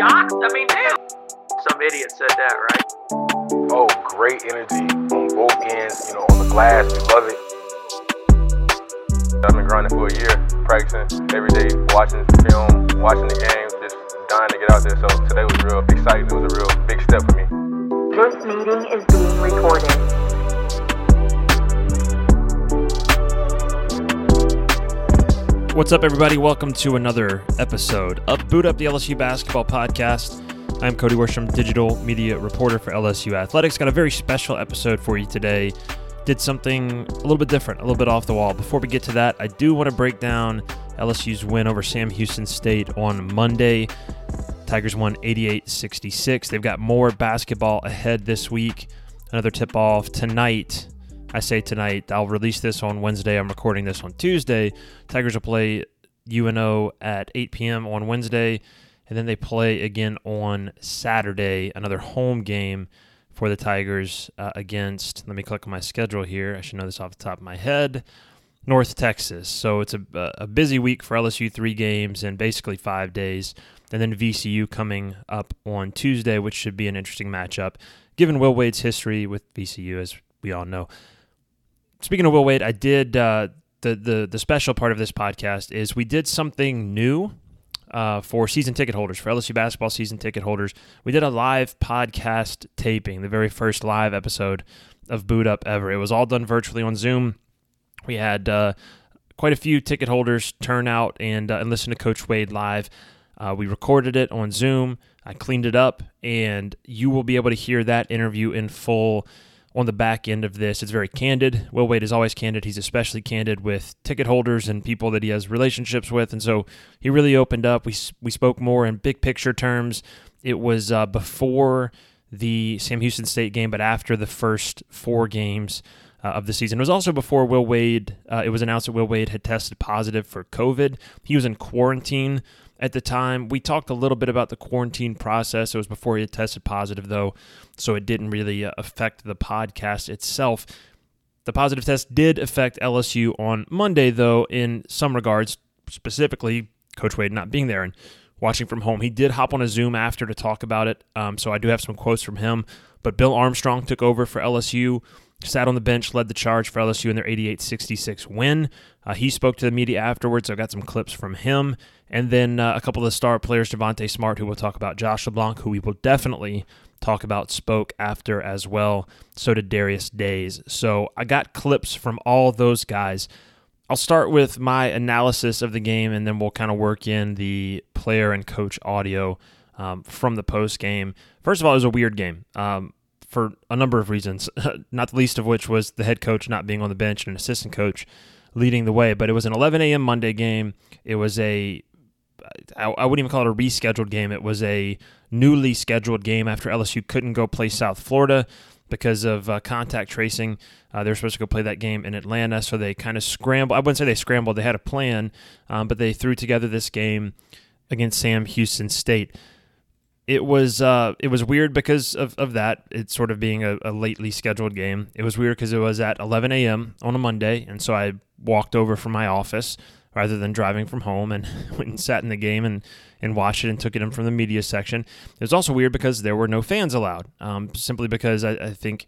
shocked. I mean, damn. Some idiot said that, right? Oh, great energy on both ends. You know, on the glass, we love it. I've been grinding for a year, practicing every day, watching film, watching the games, just dying to get out there. So today was real exciting. It was a real big step for me. This meeting is being recorded. What's up, everybody? Welcome to another episode of Boot Up the LSU Basketball Podcast. I'm Cody Worsham, digital media reporter for LSU Athletics. Got a very special episode for you today. Did something a little bit different, a little bit off the wall. Before we get to that, I do want to break down LSU's win over Sam Houston State on Monday. Tigers won 88 66. They've got more basketball ahead this week. Another tip off tonight I say tonight. I'll release this on Wednesday. I'm recording this on Tuesday. Tigers will play UNO at 8 p.m. on Wednesday, and then they play again on Saturday, another home game for the Tigers uh, against, let me click on my schedule here. I should know this off the top of my head. North Texas. So it's a, a busy week for LSU, three games in basically five days. And then VCU coming up on Tuesday, which should be an interesting matchup, given Will Wade's history with VCU, as we all know speaking of Will Wade, I did uh, the the the special part of this podcast is we did something new uh, for season ticket holders for LSU basketball season ticket holders. We did a live podcast taping, the very first live episode of Boot Up ever. It was all done virtually on Zoom. We had uh, quite a few ticket holders turn out and uh, and listen to Coach Wade live. Uh, we recorded it on Zoom. I cleaned it up, and you will be able to hear that interview in full on the back end of this. It's very candid. Will Wade is always candid. He's especially candid with ticket holders and people that he has relationships with, and so he really opened up. We we spoke more in big picture terms. It was uh, before the Sam Houston State game, but after the first four games. Uh, of the season. It was also before Will Wade. Uh, it was announced that Will Wade had tested positive for COVID. He was in quarantine at the time. We talked a little bit about the quarantine process. It was before he had tested positive, though, so it didn't really uh, affect the podcast itself. The positive test did affect LSU on Monday, though, in some regards, specifically Coach Wade not being there and watching from home. He did hop on a Zoom after to talk about it, um, so I do have some quotes from him. But Bill Armstrong took over for LSU sat on the bench, led the charge for LSU in their 88 66 win. Uh, he spoke to the media afterwards. I got some clips from him. And then uh, a couple of the star players, Javonte Smart, who we'll talk about, Josh LeBlanc, who we will definitely talk about, spoke after as well. So did Darius Days. So I got clips from all those guys. I'll start with my analysis of the game, and then we'll kind of work in the player and coach audio um, from the post game. First of all, it was a weird game. Um, for a number of reasons, not the least of which was the head coach not being on the bench and an assistant coach leading the way. But it was an 11 a.m. Monday game. It was a I wouldn't even call it a rescheduled game. It was a newly scheduled game after LSU couldn't go play South Florida because of uh, contact tracing. Uh, they were supposed to go play that game in Atlanta, so they kind of scrambled. I wouldn't say they scrambled; they had a plan, um, but they threw together this game against Sam Houston State it was uh, it was weird because of, of that. It sort of being a, a lately scheduled game. It was weird because it was at 11 a.m. on a Monday, and so I walked over from my office rather than driving from home and went and sat in the game and, and watched it and took it in from the media section. It was also weird because there were no fans allowed, um, simply because I, I think.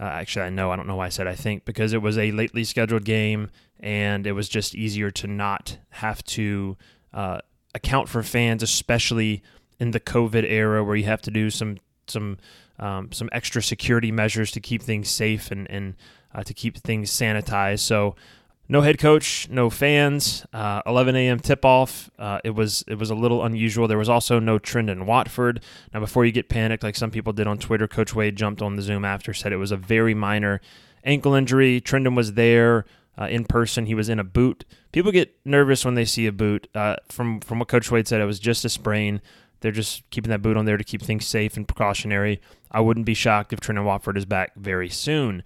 Uh, actually, I know I don't know why I said I think because it was a lately scheduled game and it was just easier to not have to uh, account for fans, especially in the COVID era where you have to do some some um, some extra security measures to keep things safe and and uh, to keep things sanitized. So no head coach, no fans. Uh, 11 a.m. tip off. Uh, it was it was a little unusual. There was also no Trendon Watford. Now, before you get panicked, like some people did on Twitter, Coach Wade jumped on the Zoom after, said it was a very minor ankle injury. Trendon was there uh, in person. He was in a boot. People get nervous when they see a boot. Uh, from from what Coach Wade said, it was just a sprain. They're just keeping that boot on there to keep things safe and precautionary. I wouldn't be shocked if Trendon Watford is back very soon.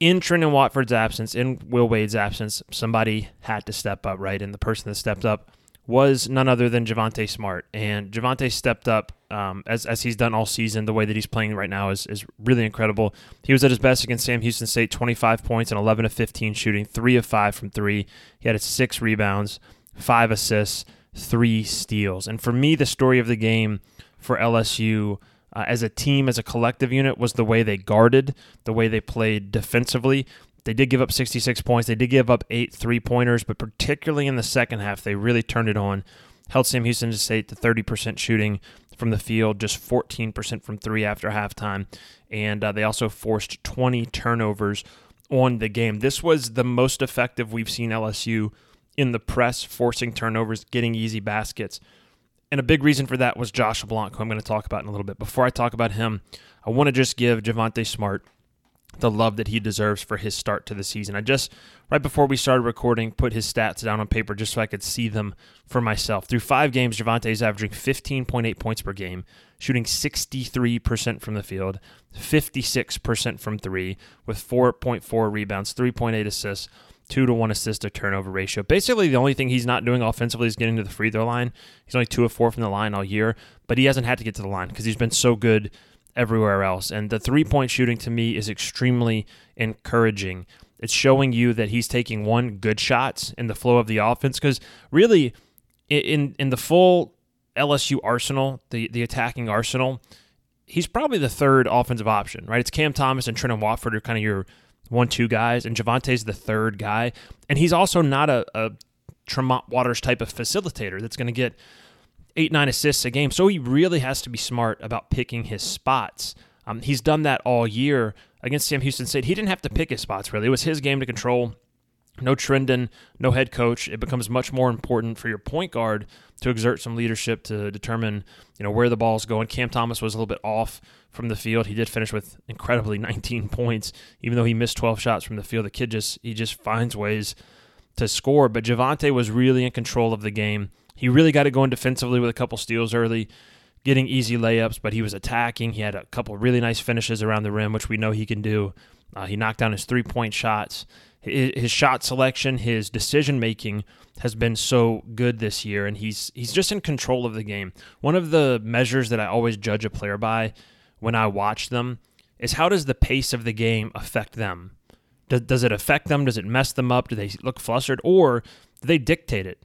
In Trendon Watford's absence, in Will Wade's absence, somebody had to step up, right? And the person that stepped up was none other than Javonte Smart. And Javonte stepped up um, as, as he's done all season. The way that he's playing right now is, is really incredible. He was at his best against Sam Houston State, 25 points and 11 of 15 shooting, 3 of 5 from 3. He had six rebounds five assists, three steals. And for me, the story of the game for LSU uh, as a team, as a collective unit, was the way they guarded, the way they played defensively. They did give up 66 points. They did give up eight three pointers, but particularly in the second half, they really turned it on. Held Sam Houston State to 30% shooting from the field, just 14% from three after halftime. And uh, they also forced 20 turnovers on the game. This was the most effective we've seen LSU in the press, forcing turnovers, getting easy baskets. And a big reason for that was Josh Blanc, who I'm going to talk about in a little bit. Before I talk about him, I want to just give Javonte Smart the love that he deserves for his start to the season. I just, right before we started recording, put his stats down on paper just so I could see them for myself. Through five games, Javonte is averaging 15.8 points per game, shooting 63% from the field, 56% from three, with 4.4 rebounds, 3.8 assists, two to one assist to turnover ratio. Basically, the only thing he's not doing offensively is getting to the free throw line. He's only two of four from the line all year, but he hasn't had to get to the line because he's been so good everywhere else. And the three point shooting to me is extremely encouraging. It's showing you that he's taking one good shots in the flow of the offense because really, in in the full LSU arsenal, the the attacking arsenal, he's probably the third offensive option, right? It's Cam Thomas and Trendon Watford are kind of your one two guys, and Javonte's the third guy, and he's also not a, a Tremont Waters type of facilitator that's going to get eight nine assists a game. So he really has to be smart about picking his spots. Um, he's done that all year against Sam Houston State. He didn't have to pick his spots really. It was his game to control. No Trendon, no head coach. It becomes much more important for your point guard to exert some leadership to determine, you know, where the ball's going. Cam Thomas was a little bit off from the field. He did finish with incredibly 19 points, even though he missed 12 shots from the field. The kid just he just finds ways to score. But Javonte was really in control of the game. He really got it going defensively with a couple steals early, getting easy layups, but he was attacking. He had a couple really nice finishes around the rim, which we know he can do. Uh, he knocked down his three point shots. His, shot selection, his decision making has been so good this year, and he's he's just in control of the game. One of the measures that I always judge a player by when I watch them is how does the pace of the game affect them? Does, does it affect them? Does it mess them up? Do they look flustered? Or do they dictate it?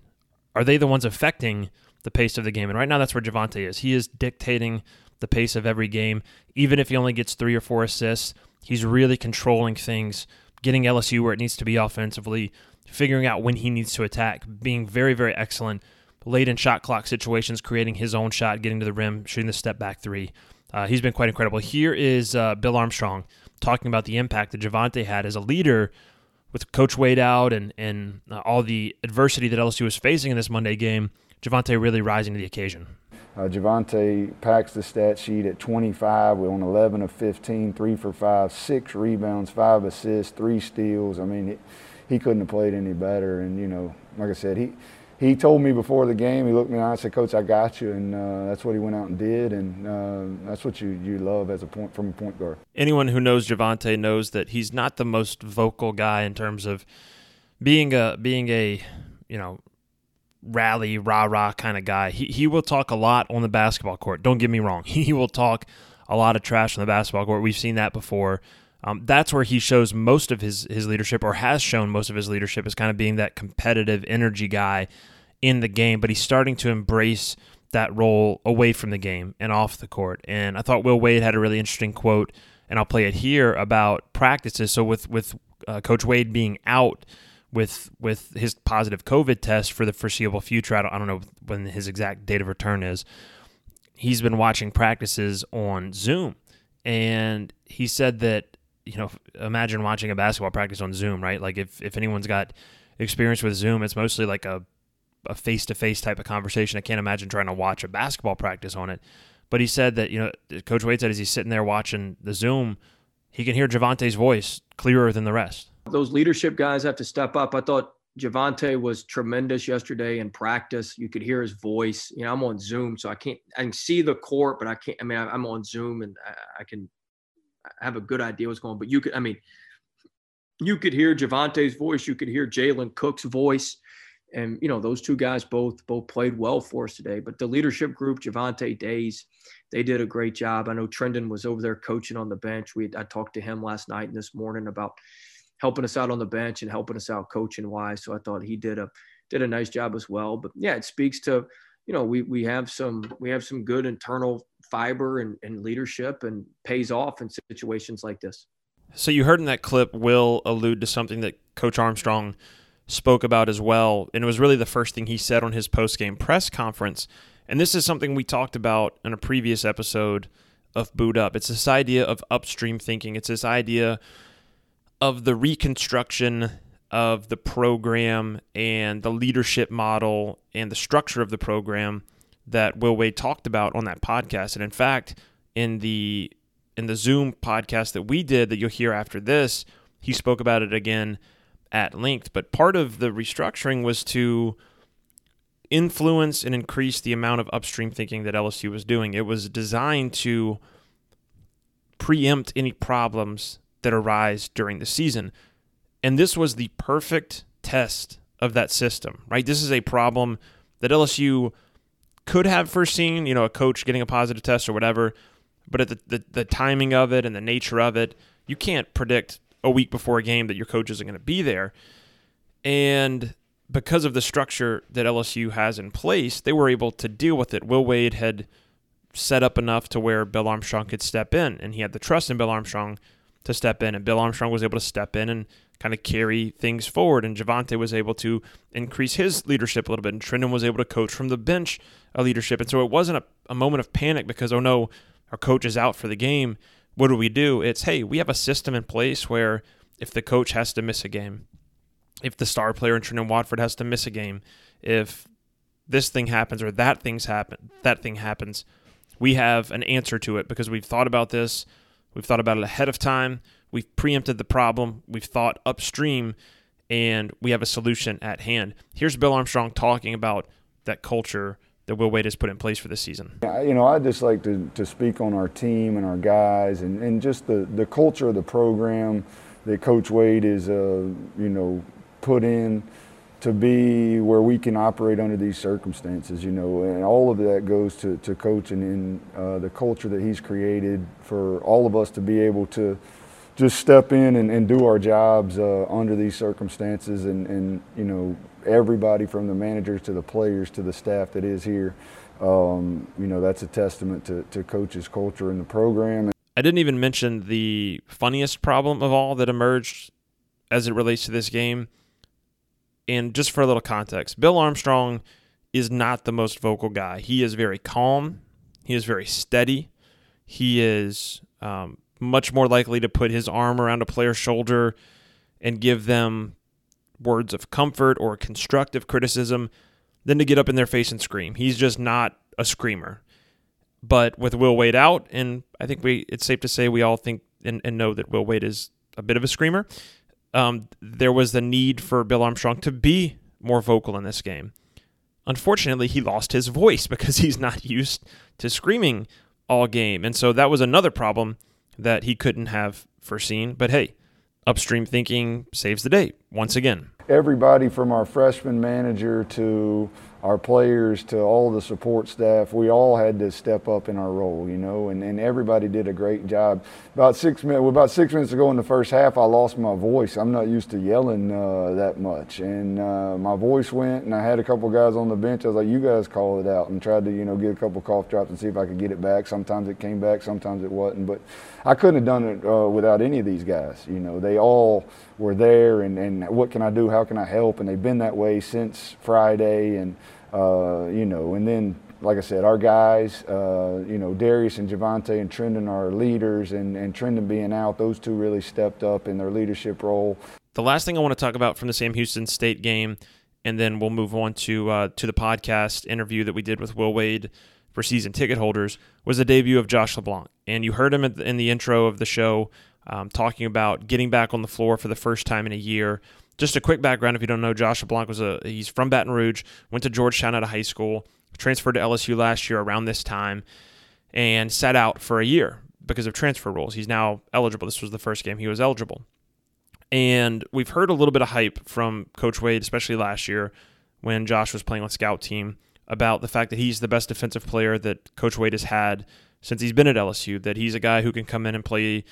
Are they the ones affecting the pace of the game? And right now, that's where Javonte is. He is dictating the pace of every game. Even if he only gets three or four assists, he's really controlling things, getting LSU where it needs to be offensively, figuring out when he needs to attack, being very, very excellent late in shot clock situations, creating his own shot, getting to the rim, shooting the step back three. Uh, he's been quite incredible. Here is uh, Bill Armstrong talking about the impact that Javonte had as a leader with Coach Wade out and, and uh, all the adversity that LSU was facing in this Monday game. Javonte really rising to the occasion. Uh, Javonte packs the stat sheet at 25. We on 11 of 15, three for five, six rebounds, five assists, three steals. I mean, he, he couldn't have played any better. And you know, like I said, he he told me before the game, he looked me in the eye and said, Coach, I got you. And uh, that's what he went out and did. And uh, that's what you, you love as a point from a point guard. Anyone who knows Javonte knows that he's not the most vocal guy in terms of being a, being a, you know, rally, rah rah kind of guy. He, he will talk a lot on the basketball court. Don't get me wrong. He will talk a lot of trash on the basketball court. We've seen that before. Um, that's where he shows most of his his leadership, or has shown most of his leadership, is kind of being that competitive energy guy in the game. But he's starting to embrace that role away from the game and off the court. And I thought Will Wade had a really interesting quote, and I'll play it here about practices. So with with uh, Coach Wade being out with with his positive COVID test for the foreseeable future, I don't, I don't know when his exact date of return is. He's been watching practices on Zoom, and he said that you know, imagine watching a basketball practice on Zoom, right? Like if, if anyone's got experience with Zoom, it's mostly like a a face to face type of conversation. I can't imagine trying to watch a basketball practice on it. But he said that, you know, Coach Wade said as he's sitting there watching the Zoom, he can hear Javonte's voice clearer than the rest. Those leadership guys have to step up. I thought Javonte was tremendous yesterday in practice. You could hear his voice. You know, I'm on Zoom, so I can't I can see the court, but I can't. I mean, I'm on Zoom and I can have a good idea what's going on. But you could, I mean, you could hear Javonte's voice, you could hear Jalen Cook's voice. And you know, those two guys both both played well for us today. But the leadership group, Javonte Days, they did a great job. I know Trendon was over there coaching on the bench. We I talked to him last night and this morning about helping us out on the bench and helping us out coaching wise. So I thought he did a did a nice job as well. But yeah, it speaks to you know we we have some we have some good internal fiber and, and leadership and pays off in situations like this. So you heard in that clip Will allude to something that Coach Armstrong spoke about as well, and it was really the first thing he said on his post game press conference. And this is something we talked about in a previous episode of Boot Up. It's this idea of upstream thinking. It's this idea of the reconstruction of the program and the leadership model and the structure of the program that Will Wade talked about on that podcast. And in fact, in the in the Zoom podcast that we did that you'll hear after this, he spoke about it again at length. But part of the restructuring was to influence and increase the amount of upstream thinking that LSU was doing. It was designed to preempt any problems that arise during the season. And this was the perfect test of that system, right? This is a problem that LSU could have foreseen, you know, a coach getting a positive test or whatever, but at the, the, the timing of it and the nature of it, you can't predict a week before a game that your coach isn't going to be there. And because of the structure that LSU has in place, they were able to deal with it. Will Wade had set up enough to where Bill Armstrong could step in, and he had the trust in Bill Armstrong to step in, and Bill Armstrong was able to step in and kind of carry things forward, and Javonte was able to increase his leadership a little bit, and Trendon was able to coach from the bench a leadership, and so it wasn't a, a moment of panic because oh no, our coach is out for the game. What do we do? It's hey, we have a system in place where if the coach has to miss a game, if the star player in Trendon Watford has to miss a game, if this thing happens or that thing's happen that thing happens, we have an answer to it because we've thought about this, we've thought about it ahead of time, we've preempted the problem, we've thought upstream, and we have a solution at hand. Here's Bill Armstrong talking about that culture that Will Wade has put in place for this season. You know, I'd just like to, to speak on our team and our guys and, and just the, the culture of the program that Coach Wade is, uh, you know, put in to be where we can operate under these circumstances, you know, and all of that goes to, to coaching and uh, the culture that he's created for all of us to be able to just step in and, and do our jobs uh, under these circumstances and, and, you know, everybody from the managers to the players to the staff that is here, um, you know, that's a testament to, to coach's culture in the program. I didn't even mention the funniest problem of all that emerged as it relates to this game and just for a little context, Bill Armstrong is not the most vocal guy. He is very calm. He is very steady. He is um, much more likely to put his arm around a player's shoulder and give them words of comfort or constructive criticism than to get up in their face and scream. He's just not a screamer. But with Will Wade out, and I think we it's safe to say we all think and, and know that Will Wade is a bit of a screamer um, there was the need for Bill Armstrong to be more vocal in this game. Unfortunately, he lost his voice because he's not used to screaming all game. And so that was another problem that he couldn't have foreseen. But hey, upstream thinking saves the day once again. Everybody from our freshman manager to our players to all the support staff, we all had to step up in our role, you know, and, and everybody did a great job. About six minutes, about six minutes ago in the first half, I lost my voice. I'm not used to yelling uh, that much, and uh, my voice went. And I had a couple guys on the bench. I was like, "You guys call it out," and tried to, you know, get a couple cough drops and see if I could get it back. Sometimes it came back, sometimes it wasn't, but I couldn't have done it uh, without any of these guys. You know, they all were there, and, and what can I do? How can I help? And they've been that way since Friday, and uh, you know, and then like I said, our guys, uh, you know, Darius and Javonte and Trendon are leaders, and, and Trendon being out, those two really stepped up in their leadership role. The last thing I want to talk about from the Sam Houston State game, and then we'll move on to uh, to the podcast interview that we did with Will Wade for season ticket holders, was the debut of Josh LeBlanc. And you heard him in the intro of the show um, talking about getting back on the floor for the first time in a year. Just a quick background if you don't know, Josh LeBlanc was a he's from Baton Rouge, went to Georgetown out of high school, transferred to LSU last year around this time, and sat out for a year because of transfer rules. He's now eligible. This was the first game he was eligible. And we've heard a little bit of hype from Coach Wade, especially last year when Josh was playing on scout team, about the fact that he's the best defensive player that Coach Wade has had since he's been at LSU, that he's a guy who can come in and play,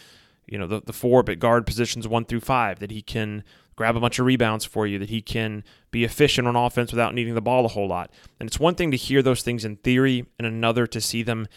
you know, the, the four but guard positions one through five, that he can grab a bunch of rebounds for you, that he can be efficient on offense without needing the ball a whole lot. And it's one thing to hear those things in theory and another to see them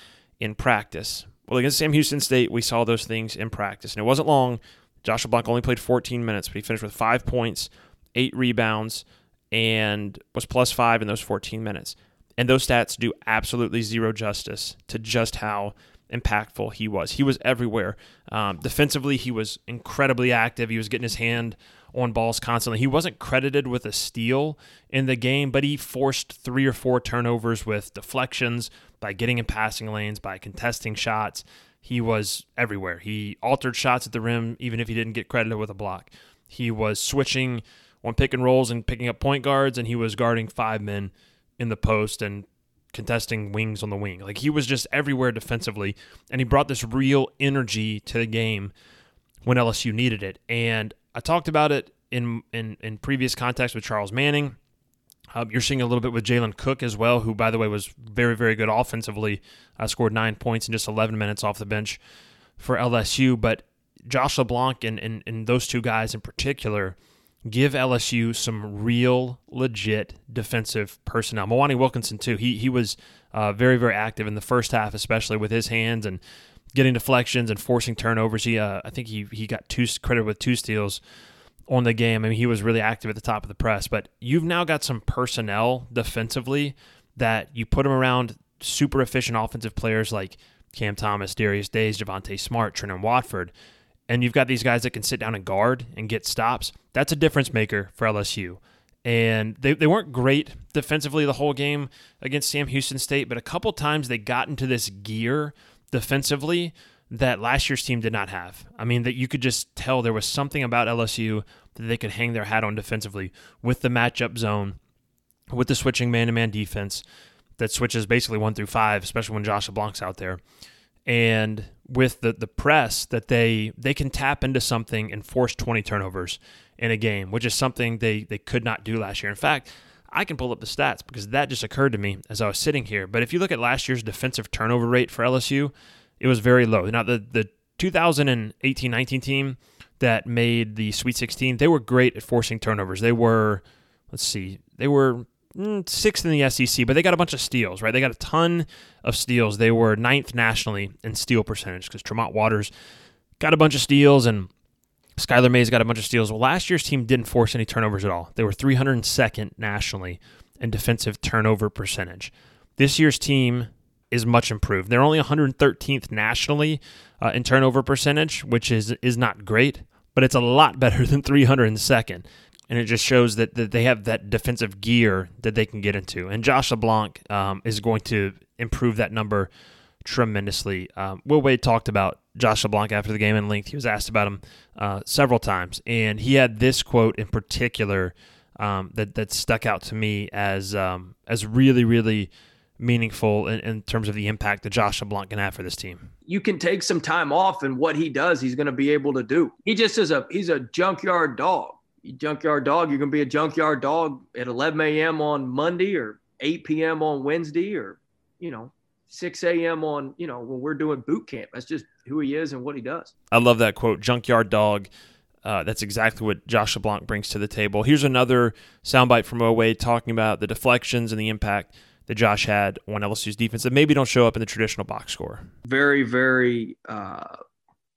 in practice. Well, against Sam Houston State, we saw those things in practice, and it wasn't long. Joshua LeBlanc only played 14 minutes, but he finished with five points, eight rebounds, and was plus five in those 14 minutes. And those stats do absolutely zero justice to just how impactful he was. He was everywhere. Um, defensively, he was incredibly active. He was getting his hand on balls constantly. He wasn't credited with a steal in the game, but he forced three or four turnovers with deflections by getting in passing lanes, by contesting shots. He was everywhere. He altered shots at the rim, even if he didn't get credited with a block. He was switching on pick and rolls and picking up point guards, and he was guarding five men in the post and contesting wings on the wing. Like he was just everywhere defensively, and he brought this real energy to the game when LSU needed it. And I talked about it in in, in previous context with Charles Manning. Uh, you're seeing a little bit with Jalen Cook as well, who, by the way, was very, very good offensively. Uh, scored nine points in just 11 minutes off the bench for LSU. But Josh LeBlanc and, and, and those two guys in particular give LSU some real, legit defensive personnel. Mwani Wilkinson, too. He, he was uh, very, very active in the first half, especially with his hands and getting deflections and forcing turnovers. He, uh, I think he, he got two credited with two steals on the game. I mean, he was really active at the top of the press, but you've now got some personnel defensively that you put them around super efficient offensive players like Cam Thomas, Darius Days, Javonte Smart, Trendon Watford, and you've got these guys that can sit down and guard and get stops. That's a difference maker for LSU. And they, they weren't great defensively the whole game against Sam Houston State, but a couple times they got into this gear defensively that last year's team did not have. I mean, that you could just tell there was something about LSU that they could hang their hat on defensively with the matchup zone, with the switching man to man defense that switches basically one through five, especially when Josh LeBlanc's out there. And with the, the press that they they can tap into something and force 20 turnovers in a game, which is something they, they could not do last year. In fact, I can pull up the stats because that just occurred to me as I was sitting here. But if you look at last year's defensive turnover rate for LSU, it was very low. Now the the 2018-19 team that made the Sweet 16, they were great at forcing turnovers. They were, let's see, they were mm, sixth in the SEC, but they got a bunch of steals, right? They got a ton of steals. They were ninth nationally in steal percentage because Tremont Waters got a bunch of steals and Skylar Mays got a bunch of steals. Well, last year's team didn't force any turnovers at all. They were 302nd nationally in defensive turnover percentage. This year's team is much improved. They're only 113th nationally uh, in turnover percentage, which is is not great, but it's a lot better than 302nd. And it just shows that, that they have that defensive gear that they can get into. And Josh LeBlanc um, is going to improve that number tremendously. Um, Will Wade talked about Josh LeBlanc after the game in length. He was asked about him uh, several times, and he had this quote in particular um, that that stuck out to me as um, as really really meaningful in, in, terms of the impact that Josh LeBlanc can have for this team. You can take some time off, and what he does, he's going to be able to do. He just is a he's a junkyard dog. Junkyard dog. You're going to be a junkyard dog at 11 a.m. on Monday or 8 p.m. on Wednesday or you know 6 a.m. on you know when we're doing boot camp. That's just who he is and what he does. I love that quote. Junkyard dog. Uh, that's exactly what Josh LeBlanc brings to the table. Here's another soundbite from Wade talking about the deflections and the impact that Josh had on LSU's defense that maybe don't show up in the traditional box score. Very, very uh,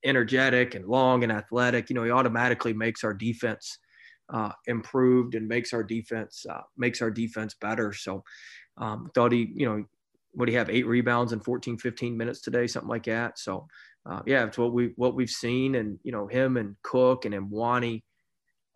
energetic and long and athletic. You know, he automatically makes our defense uh, improved and makes our defense uh, makes our defense better. So, um, thought he, you know, what do you have? Eight rebounds in 14, 15 minutes today, something like that. So, uh, yeah, it's what we what we've seen, and you know, him and Cook and Mwani.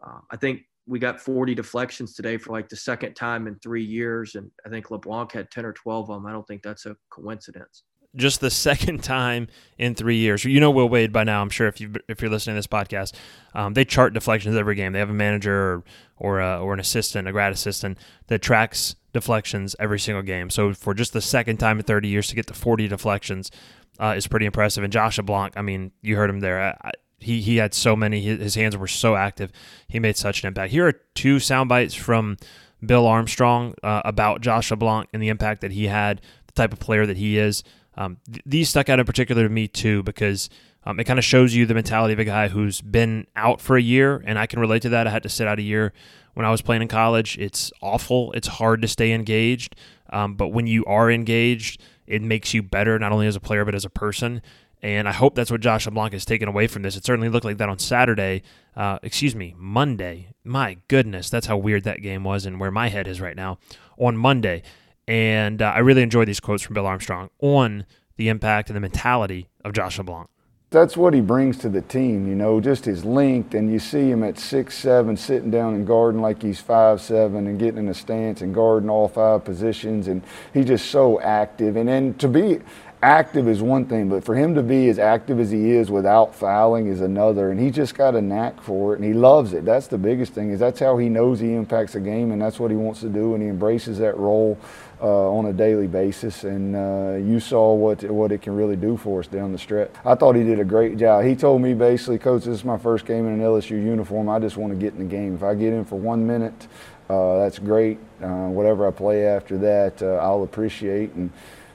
Uh, I think we got 40 deflections today for like the second time in three years. And I think LeBlanc had 10 or 12 of them. I don't think that's a coincidence. Just the second time in three years. You know Will Wade by now. I'm sure if you if you're listening to this podcast, um, they chart deflections every game. They have a manager or or, uh, or an assistant, a grad assistant that tracks deflections every single game. So for just the second time in 30 years to get to 40 deflections uh, is pretty impressive. And Josh LeBlanc, I mean, you heard him there. I, he he had so many. His hands were so active. He made such an impact. Here are two sound bites from Bill Armstrong uh, about Josh LeBlanc and the impact that he had, the type of player that he is. Um, th- these stuck out in particular to me too because Um, it kind of shows you the mentality of a guy who's been out for a year, and I can relate to that. I had to sit out a year when I was playing in college. It's awful. It's hard to stay engaged, um, but when you are engaged, it makes you better, not only as a player but as a person. And I hope that's what Josh LeBlanc has taken away from this. It certainly looked like that on Saturday. Uh, excuse me, Monday. My goodness, that's how weird that game was and where my head is right now. On Monday. And uh, I really enjoy these quotes from Bill Armstrong on the impact and the mentality of Josh LeBlanc. That's what he brings to the team, you know, just his length. And you see him at six seven, sitting down and guarding like he's five seven, and getting in a stance and guarding all five positions. And he's just so active. And then to be active is one thing, but for him to be as active as he is without fouling is another. And he just got a knack for it, and he loves it. That's the biggest thing. Is that's how he knows he impacts a game, and that's what he wants to do, and he embraces that role uh, on a daily basis. And uh, you saw what what it can really do for us down the stretch. I thought he did a great job. He told me basically, Coach, this is my first game in an LSU uniform. I just want to get in the game. If I get in for one minute. Uh, that's great. Uh, whatever I play after that, uh, I'll appreciate. And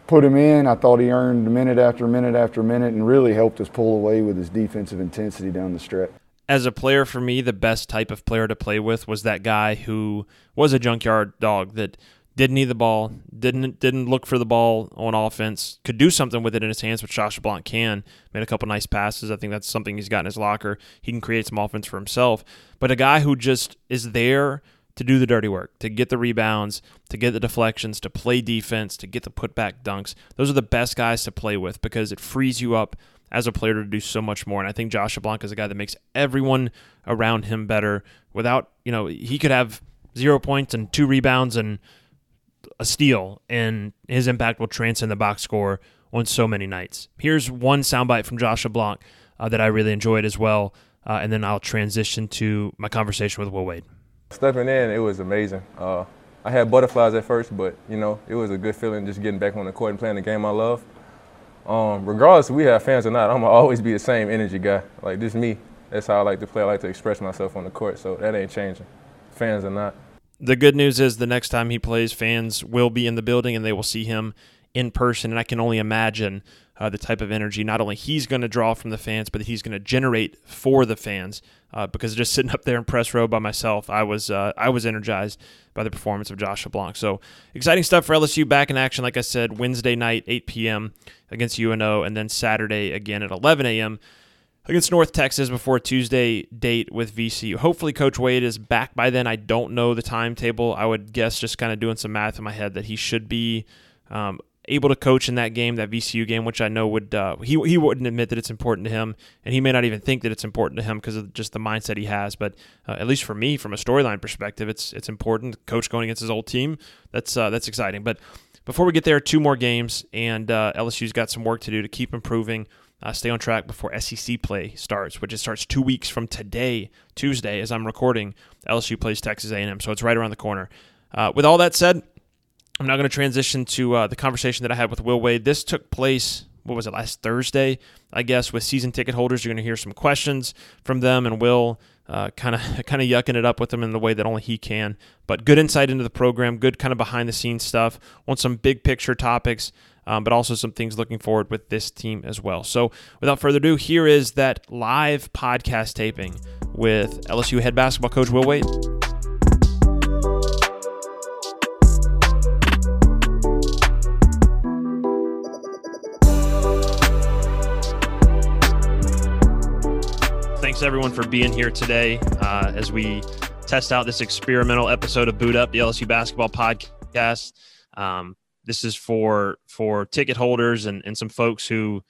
put him in. I thought he earned minute after minute after minute and really helped us pull away with his defensive intensity down the stretch. As a player, for me, the best type of player to play with was that guy who was a junkyard dog that didn't need the ball, didn't didn't look for the ball on offense, could do something with it in his hands, which Josh Blunt can. Made a couple nice passes. I think that's something he's got in his locker. He can create some offense for himself. But a guy who just is there to do the dirty work, to get the rebounds, to get the deflections, to play defense, to get the putback dunks. Those are the best guys to play with because it frees you up as a player to do so much more. And I think Josh LeBlanc is a guy that makes everyone around him better without, you know, he could have zero points and two rebounds and a steal, and his impact will transcend the box score on so many nights. Here's one soundbite from Josh LeBlanc uh, that I really enjoyed as well. Uh, and then I'll transition to my conversation with Will Wade. Stepping in, it was amazing. Uh, I had butterflies at first, but you know, it was a good feeling just getting back on the court and playing the game I love. Um, regardless if we have fans or not, I'm gonna always be the same energy guy. Like this me. That's how I like to play. I like to express myself on the court, so that ain't changing. Fans or not. The good news is the next time he plays, fans will be in the building and they will see him in person. And I can only imagine uh, the type of energy not only he's going to draw from the fans, but he's going to generate for the fans. Uh, because just sitting up there in press row by myself, I was uh, I was energized by the performance of Josh LeBlanc. So exciting stuff for LSU back in action. Like I said, Wednesday night, 8 p.m. against UNO, and then Saturday again at 11 a.m. against North Texas before Tuesday date with VCU. Hopefully, Coach Wade is back by then. I don't know the timetable. I would guess just kind of doing some math in my head that he should be um, able to coach in that game, that VCU game, which I know would uh, he he wouldn't admit that it's important to him, and he may not even think that it's important to him because of just the mindset he has. But uh, at least for me, from a storyline perspective, it's it's important. Coach going against his old team, that's uh, that's exciting. But before we get there, two more games, and uh, LSU's got some work to do to keep improving. Uh, stay on track before SEC play starts, which it starts two weeks from today, Tuesday, as I'm recording. LSU plays Texas A&M, so it's right around the corner. Uh, with all that said, I'm now going to transition to uh, the conversation that I had with Will Wade. This took place, what was it, last Thursday, I guess, with season ticket holders. You're going to hear some questions from them, and Will kind of kind of yucking it up with them in the way that only he can. But good insight into the program, good kind of behind the scenes stuff on some big picture topics, um, but also some things looking forward with this team as well. So without further ado, here is that live podcast taping with LSU head basketball coach Will Wade. Thanks everyone for being here today uh, as we test out this experimental episode of Boot Up, the LSU basketball podcast. Um, this is for for ticket holders and, and some folks who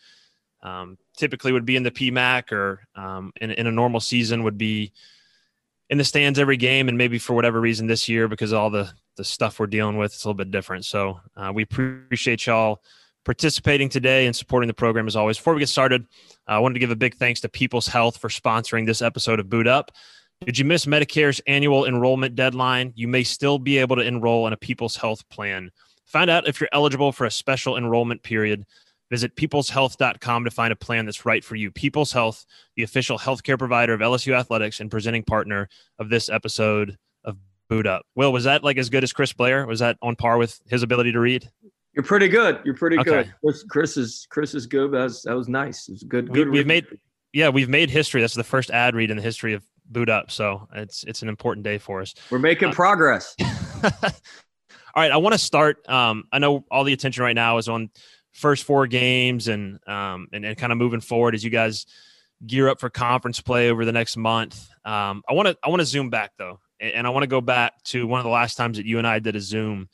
um, typically would be in the PMAC or um, in, in a normal season would be in the stands every game, and maybe for whatever reason this year because all the the stuff we're dealing with, it's a little bit different. So uh, we appreciate y'all participating today and supporting the program as always. Before we get started, uh, I wanted to give a big thanks to People's Health for sponsoring this episode of Boot Up. Did you miss Medicare's annual enrollment deadline? You may still be able to enroll in a People's Health plan. Find out if you're eligible for a special enrollment period. Visit peopleshealth.com to find a plan that's right for you. People's Health, the official healthcare provider of LSU Athletics and presenting partner of this episode of Boot Up. Will, was that like as good as Chris Blair? Was that on par with his ability to read? You're pretty good. You're pretty Okay. good. Chris, Chris is Chris is good. That was that was nice. It was good. We, good we've made yeah we've made history. That's the first ad read in the history of Boot Up, so it's it's an important day for us. We're making uh, progress. all right, I want to start. Um, I know all the attention right now is on first four games and um, and, and kind of moving forward as you guys gear up for conference play over the next month. Um, I want to I want to zoom back though, and, and I want to go back to one of the last times that you and I did a Zoom.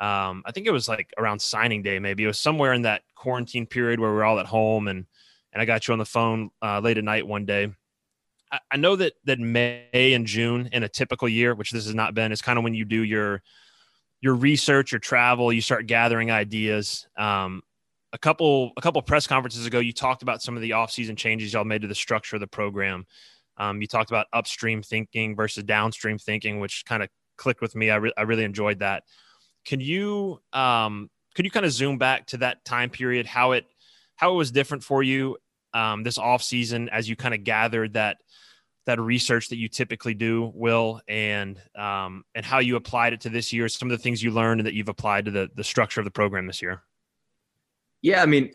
Um, I think it was like around signing day, maybe it was somewhere in that quarantine period where we are all at home and and I got you on the phone uh, late at night one day. I, I know that that May and June in a typical year, which this has not been, is kind of when you do your your research, your travel, you start gathering ideas. Um, a couple a couple press conferences ago, you talked about some of the offseason changes y'all made to the structure of the program. Um, you talked about upstream thinking versus downstream thinking, which kind of clicked with me. I, re- I really enjoyed that. Can you um, could you kind of zoom back to that time period, how it how it was different for you um, this off season as you kind of gathered that that research that you typically do, Will, and um, and how you applied it to this year, some of the things you learned and that you've applied to the the structure of the program this year. Yeah, I mean,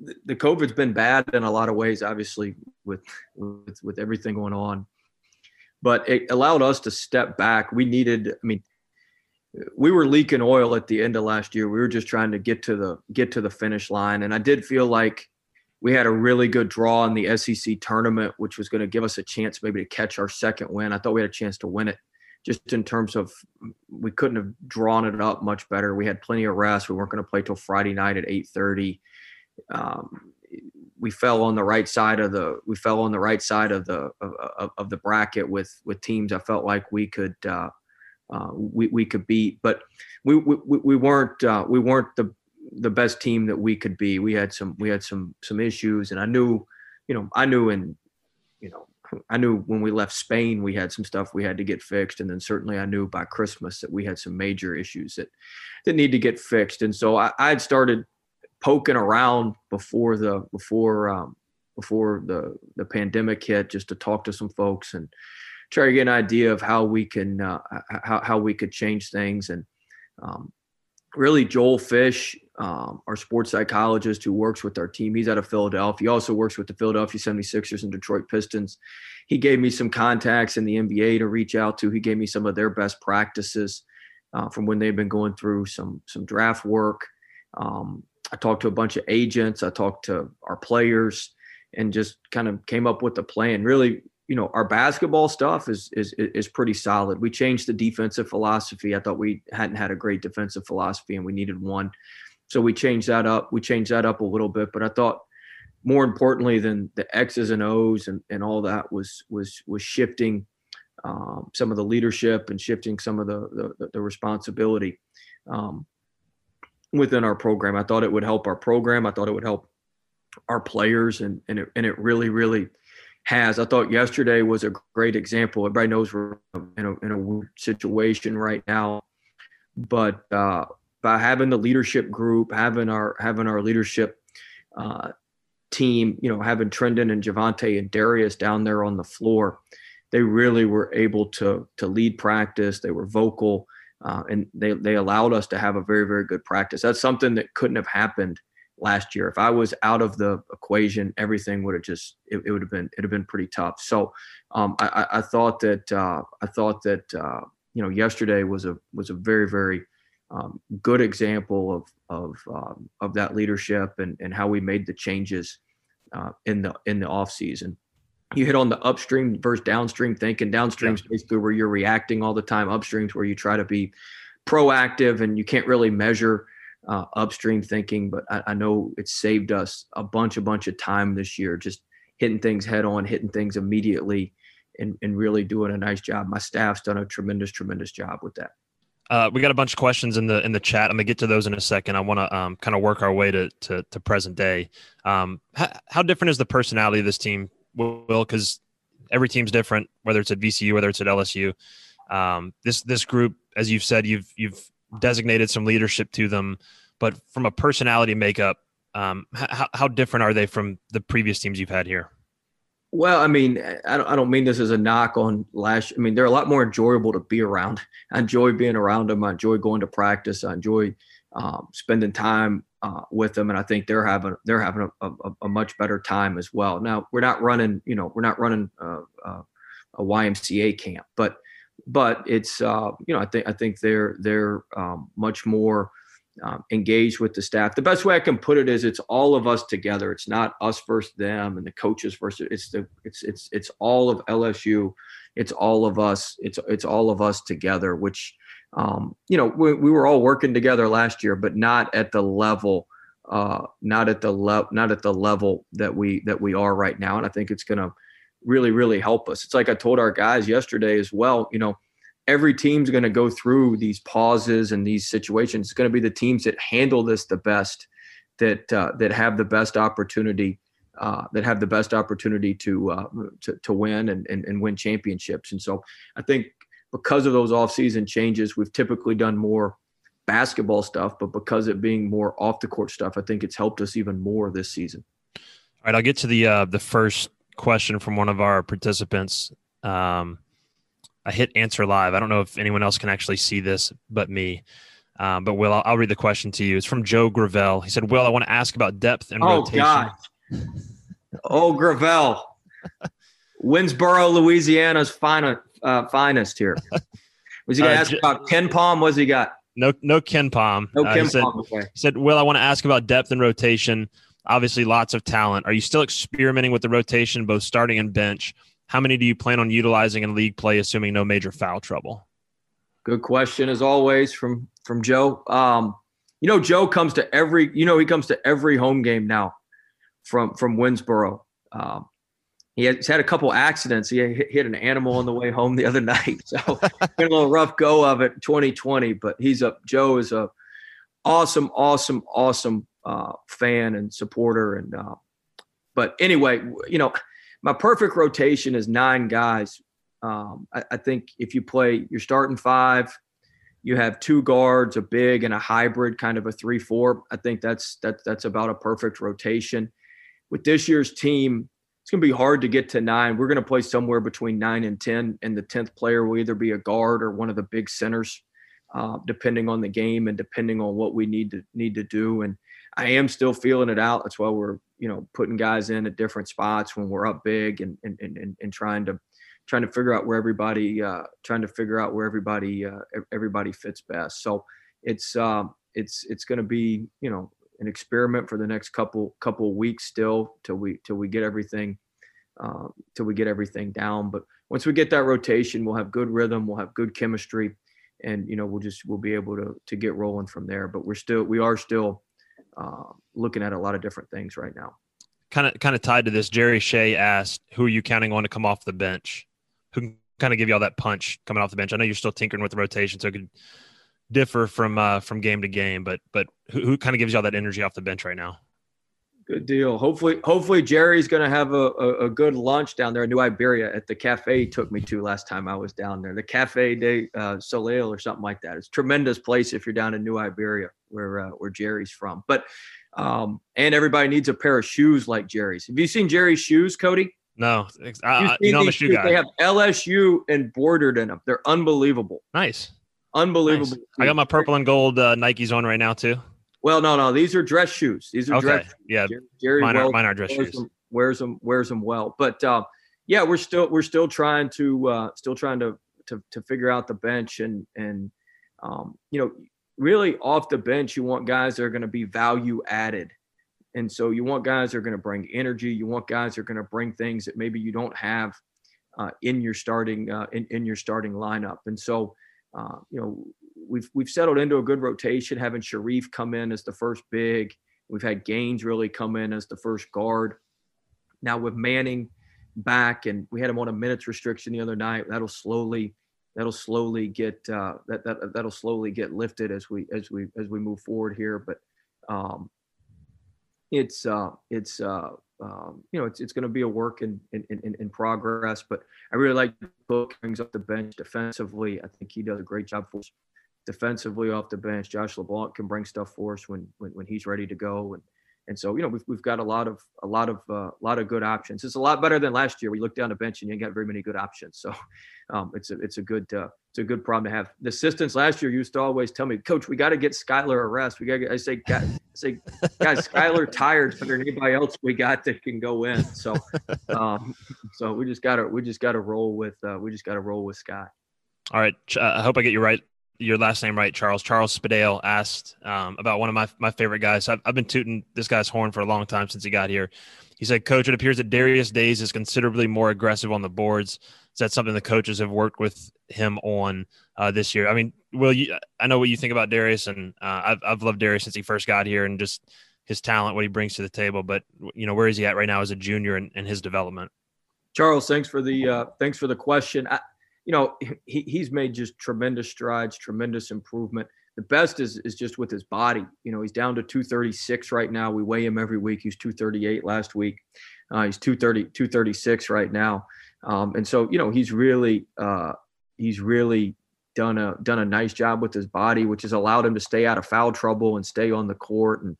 the- the COVID's been bad in a lot of ways, obviously, with with with everything going on. But it allowed us to step back. We needed, I mean, we were leaking oil at the end of last year. We were just trying to get to the get to the finish line, and I did feel like we had a really good draw in the SEC tournament, which was going to give us a chance maybe to catch our second win. I thought we had a chance to win it, just in terms of we couldn't have drawn it up much better. We had plenty of rest. We weren't going to play till Friday night at eight thirty. Um, we fell on the right side of the we fell on the right side of the of, of, of the bracket with with teams I felt like we could uh, uh, we we could beat, but we we, we weren't uh, we weren't the the best team that we could be. We had some we had some some issues, and I knew, you know, I knew in, you know, I knew when we left Spain we had some stuff we had to get fixed, and then certainly I knew by Christmas that we had some major issues that that need to get fixed, and so I, I had started poking around before the before um, before the the pandemic hit, just to talk to some folks and try to get an idea of how we can uh, how how we could change things and. Um, really Joel Fish, um, our sports psychologist who works with our team. He's out of Philadelphia. He also works with the Philadelphia 76ers and Detroit Pistons. He gave me some contacts in the NBA to reach out to. He gave me some of their best practices uh, from when they've been going through some some draft work. Um, I talked to a bunch of agents. I talked to our players and just kind of came up with a plan. Really, you know, our basketball stuff is is is pretty solid. We changed the defensive philosophy. I thought we hadn't had a great defensive philosophy and we needed one. So we changed that up. We changed that up a little bit, but I thought more importantly than the X's and O's and, and all that was was was shifting um, some of the leadership and shifting some of the the, the responsibility um, within our program. I thought it would help our program. I thought it would help our players, and and it, and it really really has. I thought yesterday was a great example. Everybody knows we're in a, in a weird situation right now, but uh, by having the leadership group, having our having our leadership uh, team, you know, having Trendon and Javonte and Darius down there on the floor, they really were able to to lead practice. They were vocal, uh, and they they allowed us to have a very very good practice. That's something that couldn't have happened last year. If I was out of the equation, everything would have just it, it would have been it would have been pretty tough. So um, I, I, thought that uh, I thought that uh, you know yesterday was a was a very very um, good example of of um, of that leadership and and how we made the changes uh, in the in the off season. You hit on the upstream versus downstream thinking. Downstream Downstream's basically where you're reacting all the time. Upstream Upstream's where you try to be proactive and you can't really measure uh, upstream thinking, but I, I, know it's saved us a bunch, a bunch of time this year, just hitting things head on, hitting things immediately, and, and really doing a nice job. My staff's done a tremendous, tremendous job with that. Uh, we got a bunch of questions in the in the chat. I'm gonna get to those in a second. I want to um, kind of work our way to to, to present day. Um, how, how different is the personality of this team, Will? Because every team's different, whether it's at VCU, whether it's at LSU. Um, this this group, as you've said, you've you've designated some leadership to them, but from a personality makeup, um, how, how different are they from the previous teams you've had here? Well, I mean, I don't, I don't mean this as a knock on Lash. I mean, they're a lot more enjoyable to be around. I enjoy being around them. I enjoy going to practice. I enjoy um, spending time uh, with them, and I think they're having they're having a, a, a, much better time as well. Now we're not running, you know, we're not running uh, uh, a YMCA camp, but but it's uh, you know I think I think they're they're um, much more um, engaged with the staff. The best way I can put it is it's all of us together. It's not us versus them and the coaches versus it's the it's it's it's all of LSU. It's all of us. It's it's all of us together. Which um, you know we, we were all working together last year, but not at the level uh, not at the level not at the level that we that we are right now. And I think it's going to really really help us. It's like I told our guys yesterday as well. You know every team's going to go through these pauses and these situations. It's going to be the teams that handle this the best, that uh, that have the best opportunity, uh, that have the best opportunity to uh, to, to win and, and and win championships. And so I think because of those off-season changes, we've typically done more basketball stuff, but because it being more off the court stuff, I think it's helped us even more this season. All right, I'll get to the uh, the first question from one of our participants. Um, I hit answer live. I don't know if anyone else can actually see this but me. Um, but Will, I'll, I'll, read the question to you. It's from Joe Gravel. He said, "Will, I want to ask about depth and oh, rotation." God. Oh, Gravel, Winsboro, Louisiana's finest, uh, finest here. Was he going to uh, ask j- about KenPom? What's he got? No, no KenPom. No uh, Ken he said, Palm. Okay. He said, "Will, I want to ask about depth and rotation. Obviously, lots of talent. Are you still experimenting with the rotation, both starting and bench?" How many do you plan on utilizing in league play, assuming no major foul trouble? Good question, as always, from from Joe. Um, you know, Joe comes to every. You know, he comes to every home game now from from Winsboro. Um, he has had a couple accidents. He hit an animal on the way home the other night, so a little rough go of it 2020. But he's a Joe is a awesome, awesome, awesome uh, fan and supporter. And uh, but anyway, you know, my perfect rotation is nine guys. Um, I, I, think if you play, you're starting five, you have two guards, a big and a hybrid, kind of a three-four. I think that's that's that's about a perfect rotation. With this year's team, it's going to be hard to get to nine. We're going to play somewhere between nine and ten, and the tenth player will either be a guard or one of the big centers, uh, depending on the game and depending on what we need to need to do. And I am still feeling it out. That's why we're you know putting guys in at different spots when we're up big and and and, and trying to trying to figure out where everybody uh, trying to figure out where everybody uh, everybody fits best. So it's um, it's it's going to be you know an experiment for the next couple couple weeks still till we till we get everything uh, till we get everything down. But once we get that rotation, we'll have good rhythm, we'll have good chemistry, and you know we'll just we'll be able to to get rolling from there. But we're still we are still uh, looking at a lot of different things right now. Kind of, kind of tied to this. Jerry Shea asked, "Who are you counting on to come off the bench? Who can kind of give you all that punch coming off the bench? I know you're still tinkering with the rotation, so it could differ from uh, from game to game. But but who, who kind of gives you all that energy off the bench right now?" Good deal. Hopefully, hopefully Jerry's going to have a, a, a, good lunch down there in New Iberia at the cafe he took me to last time I was down there. The Cafe de uh, Soleil or something like that. It's a tremendous place if you're down in New Iberia, where uh, where Jerry's from. But um, and everybody needs a pair of shoes like Jerry's. Have you seen Jerry's shoes, Cody? No, I, you know I'm a shoe guy. They have LSU embroidered in them. They're unbelievable. Nice, unbelievable. Nice. I got my purple and gold uh, Nikes on right now too. Well, no, no, these are dress shoes. These are okay. dress. Shoes. Yeah, Jerry mine are, mine are dress wears shoes. Them, wears them, wears them well. But uh, yeah, we're still we're still trying to uh, still trying to to to figure out the bench and and um, you know really off the bench you want guys that are going to be value added. And so you want guys that are going to bring energy. You want guys that are going to bring things that maybe you don't have uh, in your starting uh, in, in your starting lineup. And so uh, you know we've we've settled into a good rotation, having Shareef come in as the first big. We've had Gaines really come in as the first guard. Now with Manning back, and we had him on a minutes restriction the other night. That'll slowly that'll slowly get uh, that that that'll slowly get lifted as we as we as we move forward here. But um, it's uh, it's uh, um, you know, it's, it's going to be a work in, in, in, in, progress, but I really like Book brings up the bench defensively. I think he does a great job for us defensively off the bench. Josh LeBlanc can bring stuff for us when, when, when he's ready to go. And, And so, you know, we've, we've got a lot of a lot of uh, a lot of good options. It's a lot better than last year. We looked down the bench and you ain't got very many good options. So, um, it's a it's a good uh, it's a good problem to have. The assistants last year used to always tell me, Coach, we got to get Skylar a rest. We got. I say, guys, I say, guys, Skylar tired than anybody else we got that can go in. So, um, so we just got to we just got to roll with uh, we just got to roll with Scott. All right. Uh, I hope I get you right your last name right, Charles. Charles Spadale asked um, about one of my, my favorite guys. I've, I've been tooting this guy's horn for a long time since he got here. He said, Coach, it appears that Darius Days is considerably more aggressive on the boards. Is that something the coaches have worked with him on uh, this year? I mean, Will, you, I know what you think about Darius, and uh, I've, I've loved Darius since he first got here and just his talent, what he brings to the table. But, you know, where is he at right now as a junior and, his development? Charles, thanks for the uh, thanks for the question. I, you know, he, he's made just tremendous strides, tremendous improvement. The best is is just with his body. You know, he's down to 236 right now. We weigh him every week. He's 238 last week. Uh, he's 230, 236 right now. Um, and so, you know, he's really uh, he's really done a done a nice job with his body, which has allowed him to stay out of foul trouble and stay on the court. And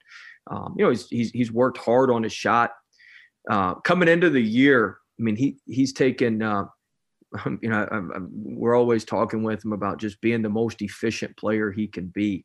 um, you know, he's, he's he's worked hard on his shot. Uh, coming into the year, I mean, he he's taken uh, you know, I'm, I'm, we're always talking with him about just being the most efficient player he can be,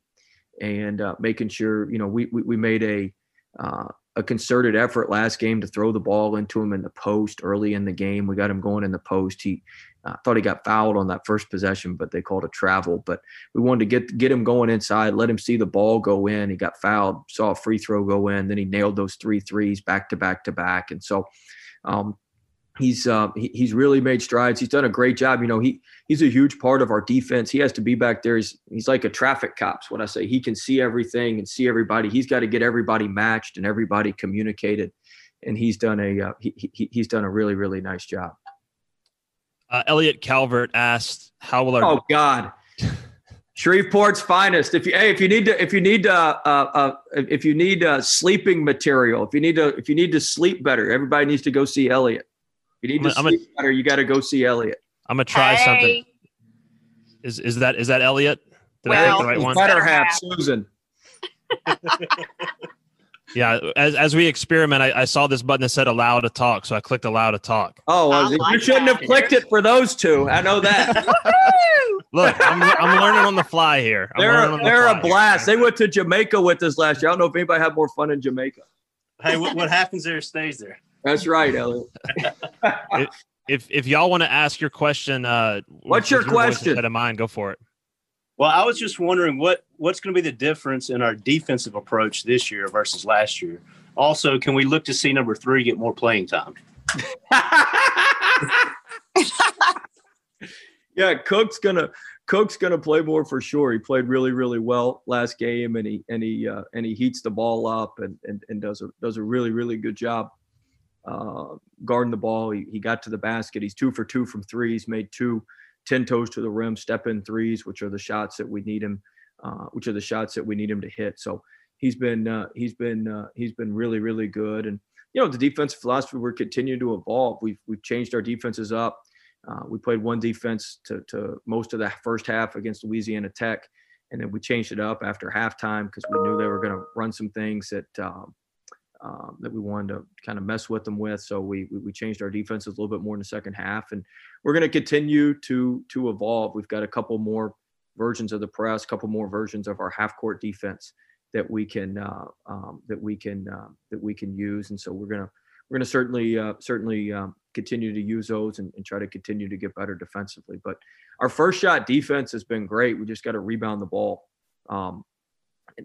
and uh, making sure you know we we, we made a uh, a concerted effort last game to throw the ball into him in the post early in the game. We got him going in the post. He uh, thought he got fouled on that first possession, but they called a travel. But we wanted to get get him going inside, let him see the ball go in. He got fouled, saw a free throw go in, then he nailed those three threes back to back to back, and so. Um, he's uh, he, he's really made strides. He's done a great job. You know, he he's a huge part of our defense. He has to be back there. He's he's like a traffic cop's what I say. He can see everything and see everybody. He's got to get everybody matched and everybody communicated. And he's done a uh, he, he he's done a really really nice job. Uh, Elliot Calvert asked, "How will our oh God." Shreveport's finest. If you hey, if you need to, if you need uh, uh, uh if you need uh, sleeping material, if you need to, if you need to sleep better, everybody needs to go see Elliot you need to I'm sleep a, better, you got to go see Elliot. I'm gonna try hey. something. Is is that is that Elliot? Did well, I pick the right one? Better have Susan. yeah, as as we experiment, I, I, saw this button that said "allow to talk," so I clicked "allow to talk." Oh, well, like you shouldn't that. have clicked it for those two. I know that. Look, I'm, I'm learning on the fly here. I'm they're the they're a blast. Here. They went to Jamaica with us last year. I don't know if anybody had more fun in Jamaica. Hey, what, what happens there stays there. That's right, Elliot. if if y'all want to ask your question, uh, what's your, your question? Instead of mine, go for it. Well, I was just wondering what what's going to be the difference in our defensive approach this year versus last year. Also, can we look to see number three get more playing time? yeah, Cook's gonna Cook's gonna play more for sure. He played really, really well last game, and he and he uh, and he heats the ball up and, and and does a does a really, really good job uh, guarding the ball. He, he got to the basket. He's two for two from three. He's made two 10 toes to the rim, step in threes, which are the shots that we need him, uh, which are the shots that we need him to hit. So he's been, uh, he's been, uh, he's been really, really good. And, you know, the defensive philosophy, we're continuing to evolve. We've, we've changed our defenses up. Uh, we played one defense to, to most of the first half against Louisiana Tech. And then we changed it up after halftime because we knew they were going to run some things that, um, um, that we wanted to kind of mess with them with. So we, we changed our defenses a little bit more in the second half, and we're going to continue to to evolve. We've got a couple more versions of the press, a couple more versions of our half court defense that we can uh, um, that we can uh, that we can use, and so we're gonna we're gonna certainly uh, certainly um, continue to use those and, and, try to continue to get better defensively. But our first shot defense has been great. We just got to rebound the ball. Um,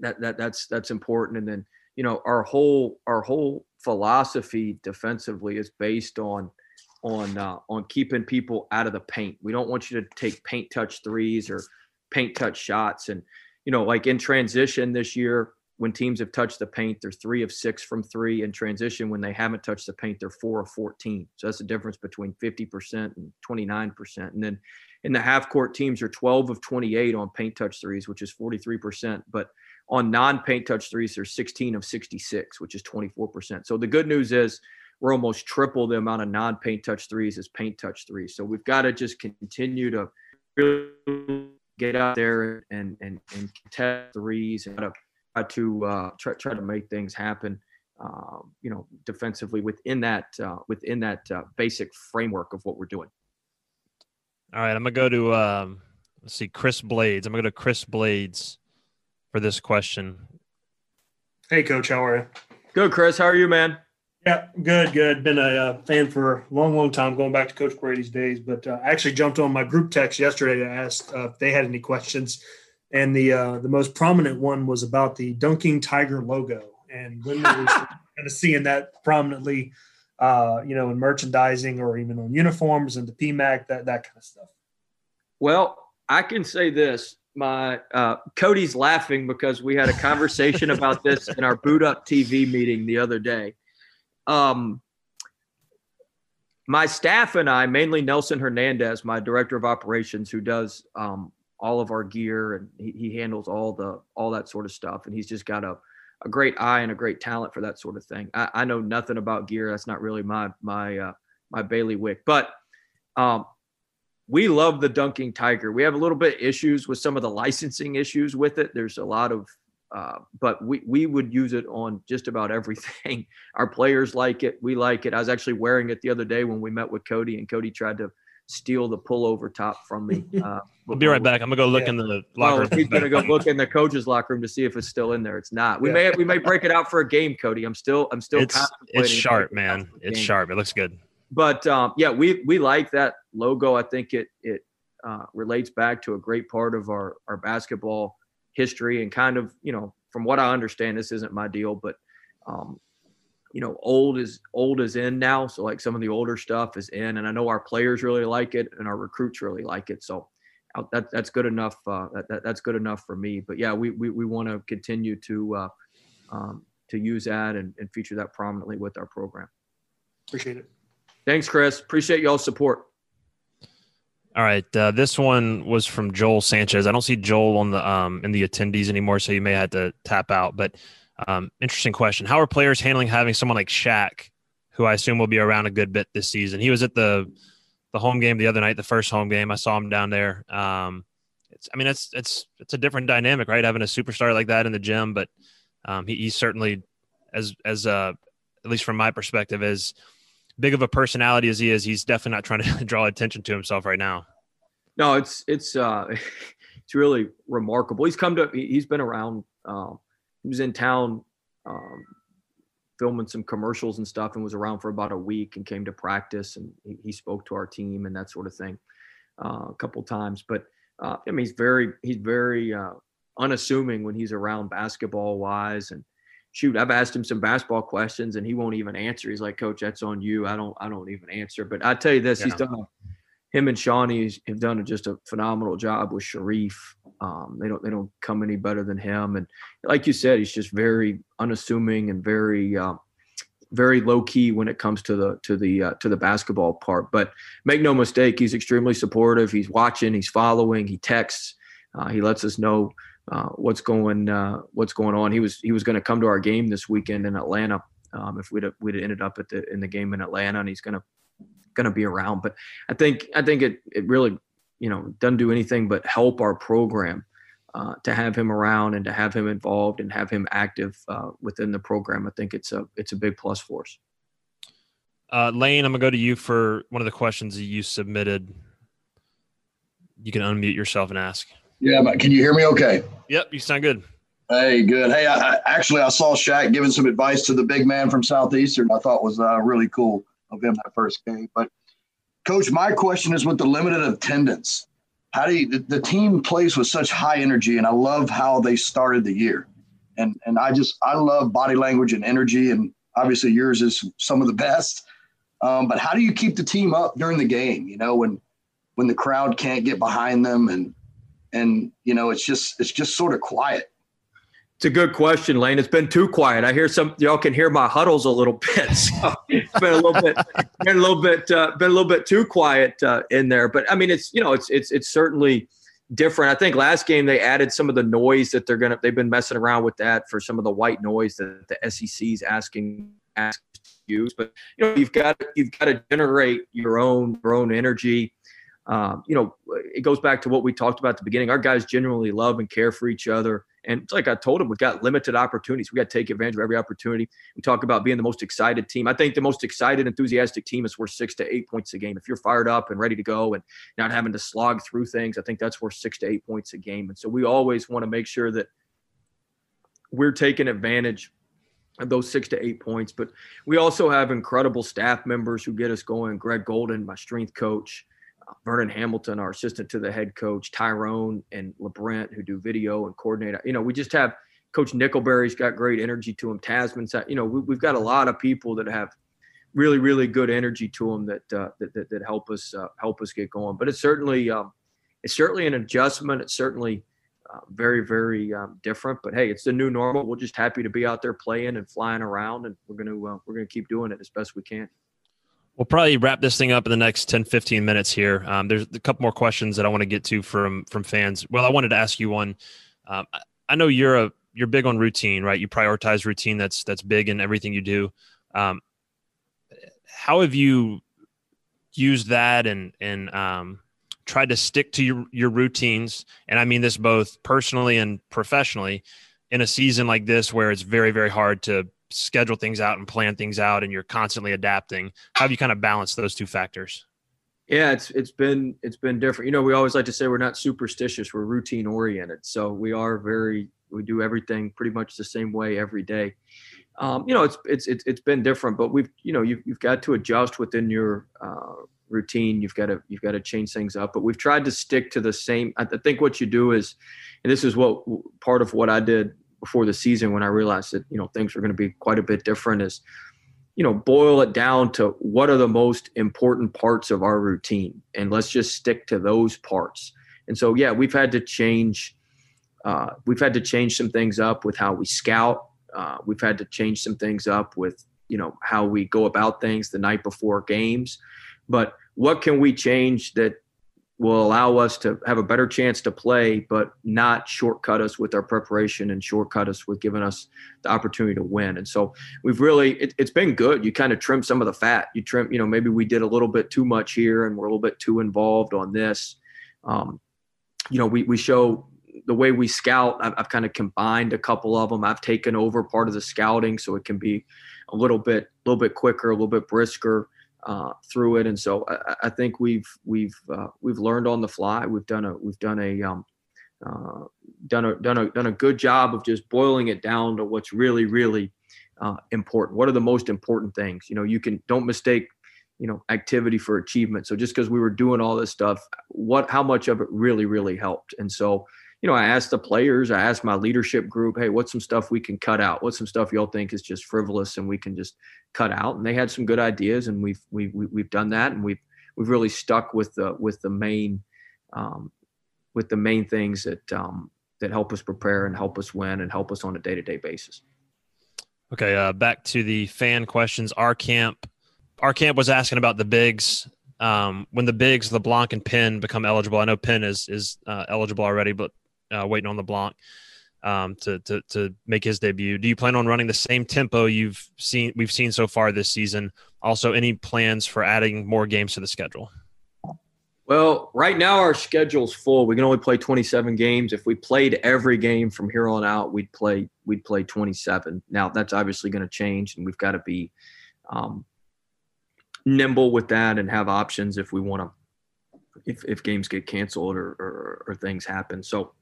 that that that's that's important, and then you know our whole our whole philosophy defensively is based on on uh, on keeping people out of the paint. We don't want you to take paint touch threes or paint touch shots. And you know, like in transition this year, when teams have touched the paint, they're three of six from three. In transition, when they haven't touched the paint, they're four of fourteen. So that's the difference between fifty percent and twenty nine percent. And then in the half court teams are twelve of twenty eight on paint touch threes, which is forty three percent. But on non-paint touch threes, there's 16 of 66, which is 24%. So the good news is we're almost triple the amount of non-paint touch threes as paint touch threes. So we've got to just continue to really get out there and and and test threes and try to uh, try try to make things happen. um, you know, defensively within that uh, within that uh, basic framework of what we're doing. All right, I'm gonna go to um, let's see, Chris Blades. I'm gonna go to Chris Blades for this question. Hey, Coach, how are you? Good, Chris. How are you, man? Yeah, good, good. Been a uh, fan for a long, long time, going back to Coach Brady's days. But uh, I actually jumped on my group text yesterday to ask uh, if they had any questions, and the uh, the most prominent one was about the Dunking Tiger logo, and when we were kind of seeing that prominently, uh, you know, in merchandising or even on uniforms and the PMAC, that that kind of stuff. Well, I can say this. My uh, Cody's laughing because we had a conversation about this in our boot up TV meeting the other day. Um, my staff and I, mainly Nelson Hernandez, my director of operations, who does um, all of our gear and he, he, handles all the all that sort of stuff, and he's just got a, a great eye and a great talent for that sort of thing. I, I know nothing about gear; that's not really my my uh, my bailiwick. But um, we love the dunking tiger. We have a little bit issues with some of the licensing issues with it. There's a lot of, uh, but we we would use it on just about everything. Our players like it. We like it. I was actually wearing it the other day when we met with Cody, and Cody tried to steal the pullover top from me. Uh, we'll be right back. I'm gonna go look yeah. in the locker well, room. He's gonna go look in the coach's locker room to see if it's still in there. It's not. We yeah. may we may break it out for a game, Cody. I'm still I'm still. It's it's sharp, man. It's sharp. It looks good but um, yeah, we we like that logo. I think it it uh, relates back to a great part of our our basketball history and kind of you know from what I understand, this isn't my deal, but um, you know, old is old is in now. So like some of the older stuff is in, and I know our players really like it and our recruits really like it. So uh, that that's good enough. Uh, that, that's good enough for me. But yeah, we we, we want to continue to uh, um, to use that and, and feature that prominently with our program. Appreciate it. Thanks, Chris. Appreciate y'all's support. All right, uh, this one was from Joel Sanchez. I don't see Joel on the um, in the attendees anymore, so you may have to tap out. But um, interesting question: How are players handling having someone like Shaq, who I assume will be around a good bit this season? He was at the the home game the other night, the first home game. I saw him down there. Um, it's, I mean, it's it's it's a different dynamic, right? Having a superstar like that in the gym, but um, he, he's certainly as as uh, at least from my perspective, as big of a personality as he is, he's definitely not trying to draw attention to himself right now. No, it's it's uh, it's really remarkable. He's come to he's been around. Um, he was in town um, filming some commercials and stuff, and was around for about a week, and came to practice, and he, he spoke to our team and that sort of thing uh, a couple times. But uh, I mean, he's very he's very uh, unassuming when he's around basketball wise, and shoot, I've asked him some basketball questions and he won't even answer. He's like, Coach, that's on you. I don't, I don't even answer. But I tell you this, yeah. he's done. Him and Shaunie have done just a phenomenal job with Shareef. Um, they don't, they don't come any better than him. And like you said, he's just very unassuming and very, uh, very low key when it comes to the to the uh, to the basketball part. But make no mistake, he's extremely supportive. He's watching, he's following, he texts, uh, he lets us know uh, what's going uh, what's going on. He was he was going to come to our game this weekend in Atlanta um, if we'd have, we'd have ended up at the in the game in Atlanta, and he's going to going to be around. But I think I think it it really you know doesn't do anything but help our program. Uh, to have him around and to have him involved and have him active uh, within the program, I think it's a it's a big plus for us. Uh, Lane, I'm gonna go to you for one of the questions that you submitted. You can unmute yourself and ask. Yeah, but can you hear me okay? Yep, you sound good. Hey, good. Hey, I, I, actually, I saw Shaq giving some advice to the big man from Southeastern. I thought was uh, really cool of him that first game. But, Coach, my question is with the limited attendance, how do you, the, the team plays with such high energy, and I love how they started the year. And, and I just, I love body language and energy, and obviously yours is some of the best. Um, but how do you keep the team up during the game? You know, when when the crowd can't get behind them and and you know it's just it's just sort of quiet it's a good question, Lane. It's been too quiet. I hear some y'all can hear my huddles a little bit. So it's been a little bit, been a little bit, uh, been a little bit too quiet uh, in there. But I mean, it's you know, it's it's it's certainly different. I think last game they added some of the noise that they're gonna. They've been messing around with that for some of the white noise that the SEC's asking asking to use. But you know, you've got you've got to generate your own your own energy um, you know, it goes back to what we talked about at the beginning. Our guys genuinely love and care for each other. And like I told him, we've got limited opportunities. We got to take advantage of every opportunity. We talk about being the most excited team. I think the most excited, enthusiastic team is worth six to eight points a game. If you're fired up and ready to go and not having to slog through things, I think that's worth six to eight points a game. And so we always want to make sure that we're taking advantage of those six to eight points. But we also have incredible staff members who get us going. Greg Golden, my strength coach, Vernon Hamilton, our assistant to the head coach, Tyrone and LeBrent, who do video and coordinate. You know, we just have Coach Nickelberry's got great energy to him. Tasmin's, you know, we, have got a lot of people that have really, really good energy to them that uh, that, that, that help us uh, help us get going. But it's certainly um, it's certainly an adjustment. It's certainly uh, very, very um, different. But hey, it's the new normal. We're just happy to be out there playing and flying around, and we're gonna uh, we're gonna keep doing it as best we can. We'll probably wrap this thing up in the next 10, 15 minutes here. Um, there's a couple more questions that I want to get to from from fans. Well, I wanted to ask you one. Um, I know you're a you're big on routine, right? You prioritize routine. That's that's big in everything you do. Um, how have you used that and and um, tried to stick to your, your routines and i mean this both personally and professionally in a season like this where it's very very hard to schedule things out and plan things out and you're constantly adapting how have you kind of balanced those two factors? Yeah it's it's been it's been different. You know we always like to say we're not superstitious we're routine oriented. So we are very we do everything pretty much the same way every day. Um, you know it's, it's it's it's been different but we've you know you've, you've got to adjust within your uh, routine. You've got to you've got to change things up but we've tried to stick to the same i think what you do is and this is what part of what i did before the season when i realized that you know things were going to be quite a bit different is you know boil it down to what are the most important parts of our routine and let's just stick to those parts. And so yeah we've had to change uh, we've had to change some things up with how we scout. Uh, we've had to change some things up with you know how we go about things the night before games. But what can we change that will allow us to have a better chance to play, but not shortcut us with our preparation and shortcut us with giving us the opportunity to win. And so we've really, it, has been good. You kind of trim some of the fat. You trim, you know, maybe we did a little bit too much here and we're a little bit too involved on this. Um, you know, we, we show the way we scout. I've, I've kind of combined a couple of them. I've taken over part of the scouting so it can be a little bit, a little bit quicker, a little bit brisker uh, through it. And so I, I think we've we've uh, we've learned on the fly. We've done a we've done a um, uh, done a done a done a good job of just boiling it down to what's really really uh, important. What are the most important things? You know, you can don't mistake you know activity for achievement. So just because we were doing all this stuff, what how much of it really really helped? And so you know, I asked the players, I asked my leadership group, hey, what's some stuff we can cut out? What's some stuff y'all think is just frivolous and we can just cut out? And they had some good ideas, and we've we've we've done that, and we've we've really stuck with the with the main um, with the main things that um, that help us prepare and help us win and help us on a day to day basis. Okay, uh, back to the fan questions. Our camp, our camp was asking about the bigs. Um, when the bigs, LeBlanc and Penn become eligible, I know Penn is is uh, eligible already, but uh, waiting on LeBlanc um, to, to to make his debut. Do you plan on running the same tempo you've seen we've seen so far this season? Also, any plans for adding more games to the schedule? Well, right now our schedule's full. We can only play 27 games. If we played every game from here on out, we'd play we'd play 27. Now that's obviously going to change, and we've got to be um, nimble with that and have options if we want to if, if games get canceled or, or, or things happen. So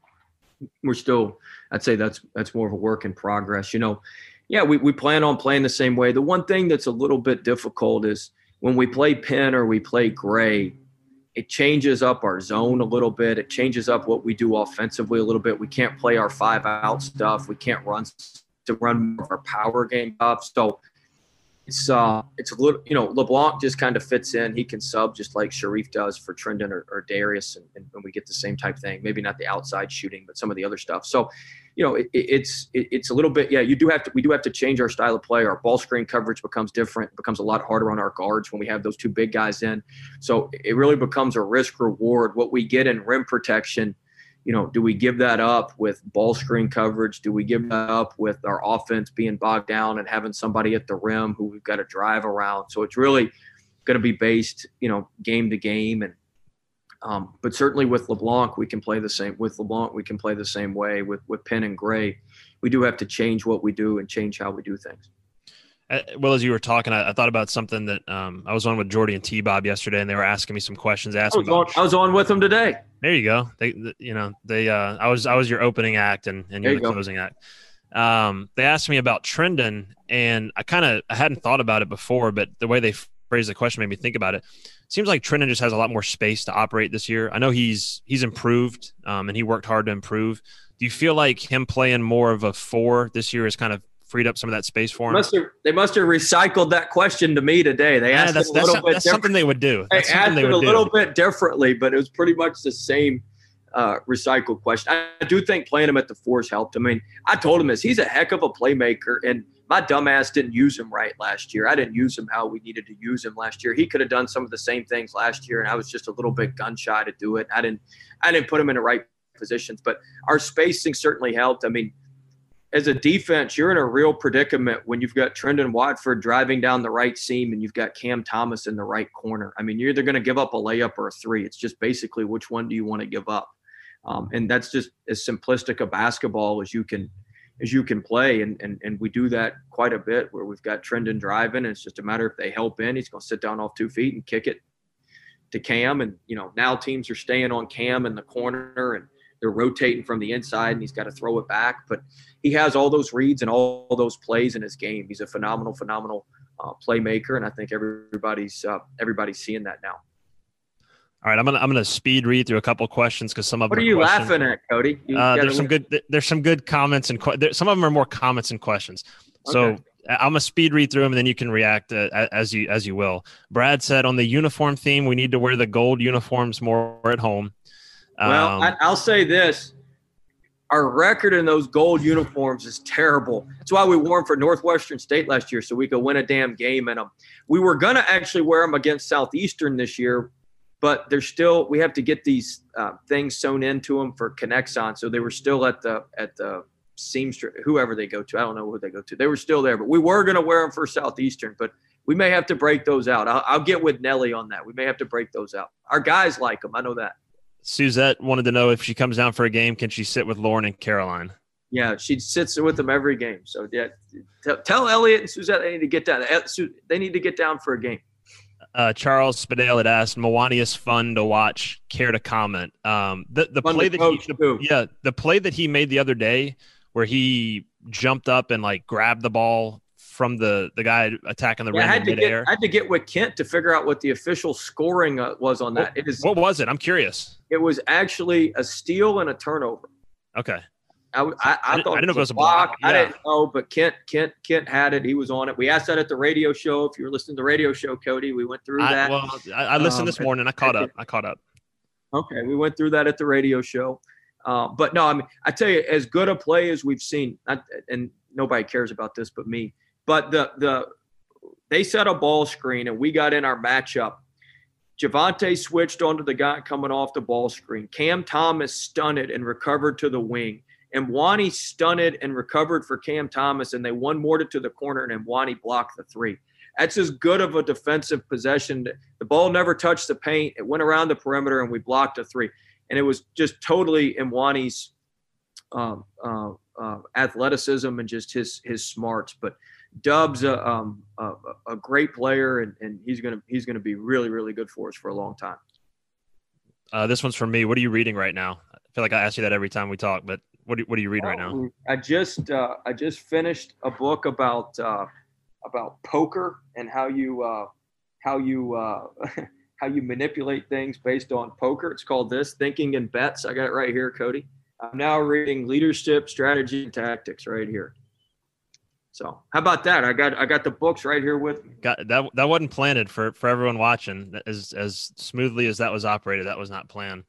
we're still i'd say that's that's more of a work in progress you know. Yeah we, we plan on playing the same way. The one thing that's a little bit difficult is when we play Penn or we play Gray it changes up our zone a little bit. It changes up what we do offensively a little bit. We can't play our five out stuff. We can't run to run our power game up. So it's uh it's a little you know LeBlanc just kind of fits in. He can sub just like Shareef does for Trendon or, or Darius, and, and, we get the same type thing. Maybe not the outside shooting, but some of the other stuff. So, you know, it, it's it, it's a little bit yeah. You do have to we do have to change our style of play. Our ball screen coverage becomes different. Becomes a lot harder on our guards when we have those two big guys in. So it really becomes a risk reward. What we get in rim protection you know, do we give that up with ball screen coverage? Do we give that up with our offense being bogged down and having somebody at the rim who we've got to drive around? So it's really going to be based, you know, game to game. And Um, but certainly with LeBlanc, we can play the same. With LeBlanc, we can play the same way. With with Penn and Gray, we do have to change what we do and change how we do things. Uh, well, as you were talking, I, I thought about something that um, I was on with Jordy and T Bob yesterday, and they were asking me some questions. I Asking was, on, I was on with them today. there you go. They, th- you know, they, uh, I was, I was your opening act, and, and you're you the go. closing act. Um, they asked me about Trendon, and I kind of, I hadn't thought about it before, but the way they phrased the question made me think about it. Seems like Trendon just has a lot more space to operate this year. I know he's he's improved, um, and he worked hard to improve. Do you feel like him playing more of a four this year has kind of freed up some of that space for him? Must have, they must have recycled that question to me today. They Yeah, asked that's it a that's, little bit that's something they would do. They That's something asked they it a little do. bit differently, but it was pretty much the same uh, recycled question. I do think playing him at the force helped. I mean, I told him this. He's a heck of a playmaker, and my dumbass didn't use him right last year. I didn't use him how we needed to use him last year. He could have done some of the same things last year, and I was just a little bit gun shy to do it. I didn't, I didn't put him in the right positions, but our spacing certainly helped. I mean, as a defense, you're in a real predicament when you've got Trendon Watford driving down the right seam and you've got Cam Thomas in the right corner. I mean, you're either going to give up a layup or a three. It's just basically which one do you want to give up, um, and that's just as simplistic a basketball as you can as you can play. And and and we do that quite a bit where we've got Trendon driving, and it's just a matter if they help in, he's going to sit down off two feet and kick it to Cam. And you know now teams are staying on Cam in the corner and they're rotating from the inside, and he's got to throw it back, but he has all those reads and all, those plays in his game. He's a phenomenal, phenomenal uh, playmaker, and I think everybody's uh, everybody's seeing that now. All right, I'm gonna I'm gonna speed read through a couple questions because some of What them are you questions- laughing at, Cody? You Uh, there's some good there's some good comments and que- there, some of them are more comments and questions. So Okay. I'm gonna speed read through them and then you can react uh, as you as you will. Brad said on the uniform theme, we need to wear the gold uniforms more at home. Well, Um, I, I'll say this: our record in those gold uniforms is terrible. That's why we wore them for Northwestern State last year, so we could win a damn game in them. We were gonna actually wear them against Southeastern this year, but they're still. We have to get these uh, things sewn into them for Connexon, so they were still at the at the seamstress, whoever they go to. I don't know who they go to. They were still there, but we were gonna wear them for Southeastern, but. We may have to break those out. I'll, I'll get with Nelly on that. We may have to break those out. Our guys like them. I know that. Suzette wanted to know if she comes down for a game, can she sit with Lauren and Caroline? Yeah, she sits with them every game. So yeah, tell, tell Elliot and Suzette they need to get down. Eh, They need to get down for a game. Uh, Charles Spadale had asked, Milwaukee is fun to watch. Care to comment? Um, the the Fun play that he, the- yeah, the play that he made the other day, where he jumped up and like grabbed the ball from the the guy attacking the Yeah, I rim had in to get I had to get with Kent to figure out what the official scoring uh, was on that. It is What was it? I'm curious. it was actually a steal and a turnover. Okay. I, I, I, I thought I didn't know if it was a block. block. I didn't know, but Kent Kent Kent had it. He was on it. We asked that at the radio show. If you were listening to the radio show, Cody, we went through I, that. well, I, I listened Um, this morning. I caught I up. I caught up. Okay, we went through that at the radio show. Uh, but no, I mean, I tell you, as good a play as we've seen, not, and nobody cares about this but me. But the the they set a ball screen and we got in our matchup. Javonte switched onto the guy coming off the ball screen. Cam Thomas stunted and recovered to the wing. And Mwani stunted and recovered for Cam Thomas, and they one more to the corner, and Mwani blocked the three. That's as good of a defensive possession. The ball never touched the paint. It went around the perimeter, and we blocked a three. And it was just totally Mwani's um, uh, uh, athleticism and just his his smarts. But Dub's a, um, a, a great player, and, and he's gonna he's gonna be really really good for us for a long time. Uh, this one's from me. What are you reading right now? I feel like I ask you that every time we talk, but what are, what are you reading right now? I just uh, I just finished a book about uh, about poker and how you uh, how you uh, how you manipulate things based on poker. It's called this Thinking in Bets. I got it right here, Cody. I'm now reading Leadership, Strategy, and Tactics right here. So how about that? I got I got the books right here with me. Got that that wasn't planted for for everyone watching. As as smoothly as that was operated, that was not planned.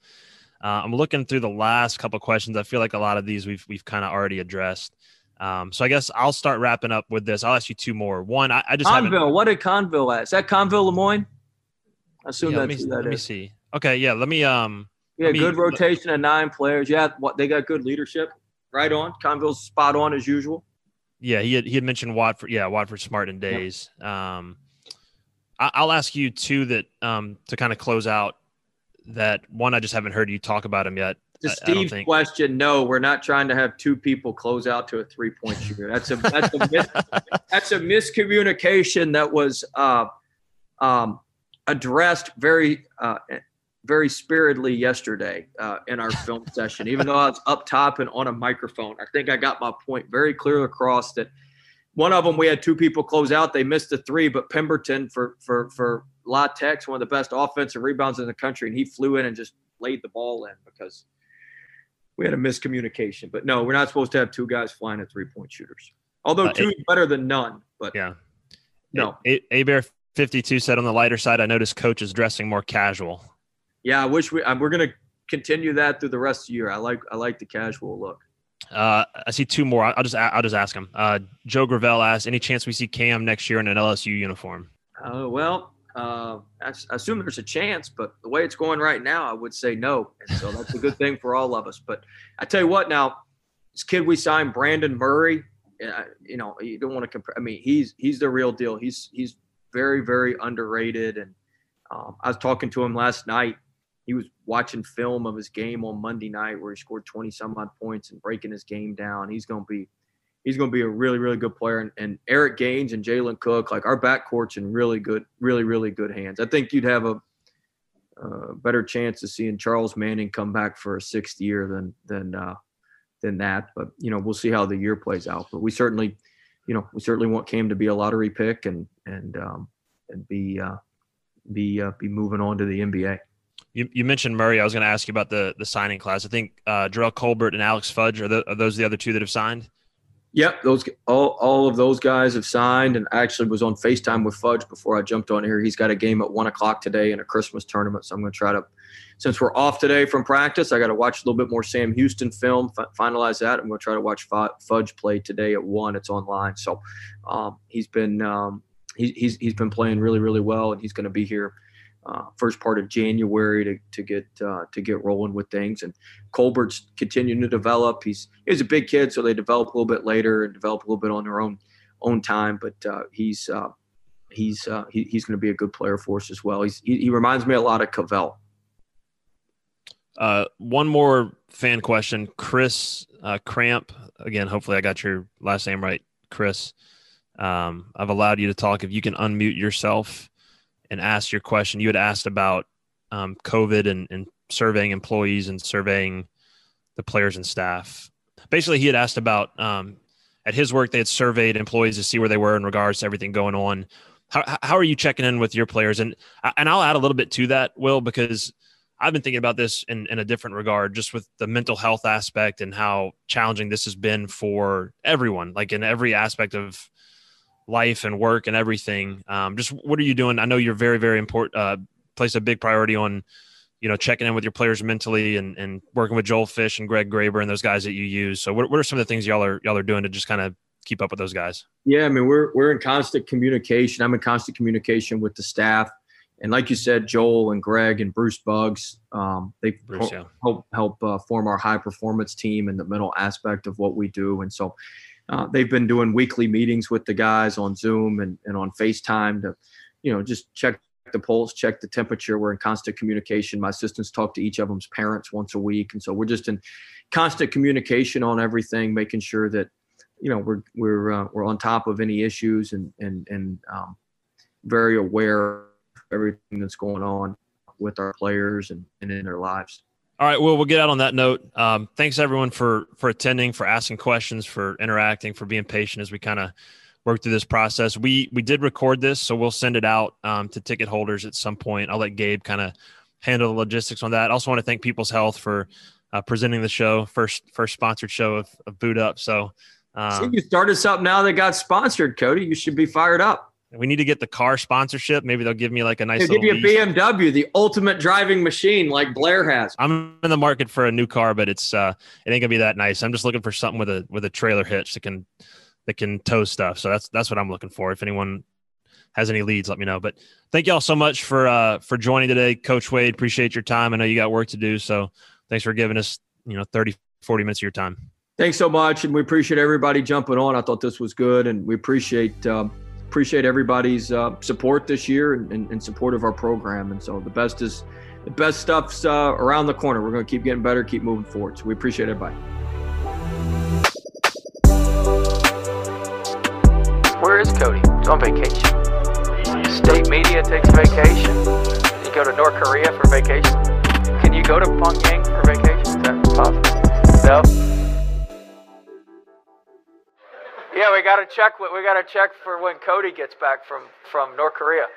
Uh, I'm looking through the last couple questions. I feel like a lot of these we've we've kind of already addressed. Um, so I guess I'll start wrapping up with this. I'll ask you two more. One, I, I just haven't. Conville. What did Conville at? Is that Conville Lemoyne? I assume Yeah, let that's me, who that let me see. Okay, yeah. Let me um. Yeah, me- good rotation of nine players. Yeah, what they got good leadership. Right on. Conville's spot on as usual. Yeah, he had he had mentioned Watford. Yeah, Watford Smart in Days. Um, I, I'll ask you too that um to kind of close out that one I just haven't heard you talk about him yet. To I- I Steve's think. question, no, we're not trying to have two people close out to a three point shooter. That's a that's a mis- that's a miscommunication that was uh, um, addressed very uh, very spiritedly yesterday uh, in our film session. Even though I was up top and on a microphone, I think I got my point very clear across. That one of them we had two people close out. They missed the three, but Pemberton for for for La Tech's one of the best offensive rebounds in the country, and he flew in and just laid the ball in because we had a miscommunication. But no, we're not supposed to have two guys flying at three point shooters. Although Uh, two is better than none, but Yeah. no. A, A Bear 52 said on the lighter side, I noticed coach is dressing more casual. Yeah, I wish we uh, we're gonna continue that through the rest of the year. I like I like the casual look. Uh, I see two more. I'll just I'll just ask him. Uh, Joe Gravel asked, any chance we see Cam next year in an LSU uniform? Uh, well, uh, I assume there's a chance, but the way it's going right now, I would say no. And so that's a good thing for all of us. But I tell you what, now this kid we signed, Brandon Murray. Uh, you know, you don't want to compare. I mean, he's he's the real deal. He's he's very very underrated. And um, I was talking to him last night. He was watching film of his game on Monday night where he scored 20 some odd points and breaking his game down. He's going to be he's going to be a really, really good player. And, and Eric Gaines and Jalen Cook, like our backcourt's in really good, really, really good hands. I think you'd have a, better chance of seeing Charles Manning come back for a sixth year than than uh, than that. But you know, we'll see how the year plays out. But we certainly, you know, we certainly want Cam to be a lottery pick and and um, and be uh, be uh, be moving on to the NBA. You, you mentioned Murray. I was going to ask you about the the signing class. I think uh, Jarrell Colbert and Alex Fudge are, the, are those the other two that have signed? Yep, those all all of those guys have signed, and I actually was on Facetime with Fudge before I jumped on here. He's got a game at one o'clock today in a Christmas tournament, so I'm going to try to. Since we're off today from practice, I got to watch a little bit more Sam Houston film, fi- finalize that. I'm going to try to watch Fu- Fudge play today at one. It's online, so um, he's been um, he, he's he's been playing really really well, and he's going to be here uh, first part of January to to get uh, to get rolling with things. And Colbert's continuing to develop. He's he's a big kid, so they develop a little bit later and develop a little bit on their own own time. But uh, he's uh, he's uh, he, he's going to be a good player for us as well. He's he, he reminds me a lot of Cavell. Uh, one more fan question. Chris Cramp. Again, hopefully I got your last name right, Chris. Um, I've allowed you to talk. If you can unmute yourself and asked your question, you had asked about um, COVID and, and surveying employees and surveying the players and staff. Basically, he had asked about um, at his work, they had surveyed employees to see where they were in regards to everything going on. How, how are you checking in with your players? And and I'll add a little bit to that, Will, because I've been thinking about this in, in a different regard, just with the mental health aspect and how challenging this has been for everyone, like in every aspect of life and work and everything. Um, just what are you doing? I know you're very, very important, uh, place a big priority on, you know, checking in with your players mentally and, and working with Joel Fish and Greg Graber and those guys that you use. So what, what are some of the things y'all are, y'all are doing to just kind of keep up with those guys? Yeah, I mean we're we're in constant communication. I'm in constant communication with the staff, and like you said, Joel and Greg and Bruce Bugs, um, they Bruce, help yeah. help, help uh, form our high performance team and the mental aspect of what we do. And so uh, they've been doing weekly meetings with the guys on Zoom and, and on FaceTime to, you know, just check the pulse, check the temperature. We're in constant communication. My assistants talk to each of them's parents once a week, and so we're just in constant communication on everything, making sure that you know we're we're uh, we're on top of any issues and and and um, very aware of everything that's going on with our players and, and in their lives. All right, well, we'll get out on that note. Um, thanks everyone for for attending, for asking questions, for interacting, for being patient as we kind of work through this process. We we did record this, so we'll send it out um, to ticket holders at some point. I'll let Gabe kind of handle the logistics on that. I also want to thank People's Health for uh, presenting the show, first first sponsored show of, of Boot Up. So See, um, you started something now that got sponsored, Cody. You should be fired up. We need to get the car sponsorship. Maybe they'll give me like a nice They'll give you a lease. BMW, the ultimate driving machine, like Blair has. I'm in the market for a new car, but it's uh, it ain't gonna be that nice. I'm just looking for something with a with a trailer hitch that can that can tow stuff. So that's that's what I'm looking for. If anyone has any leads, let me know. But thank y'all so much for uh for joining today, Coach Wade. Appreciate your time. I know you got work to do, so thanks for giving us you know 30 40 minutes of your time. Thanks so much, and we appreciate everybody jumping on. I thought this was good, and we appreciate um, appreciate everybody's uh, support this year and, and, and support of our program. And so the best is the best stuff's uh, around the corner. We're going to keep getting better, keep moving forward. So we appreciate everybody. Where is Cody? He's on vacation. State media takes vacation. You go to North Korea for vacation. Can you go to Pyongyang for vacation? Is that possible? No. Yeah, we gotta check. We gotta check for when Cody gets back from from North Korea.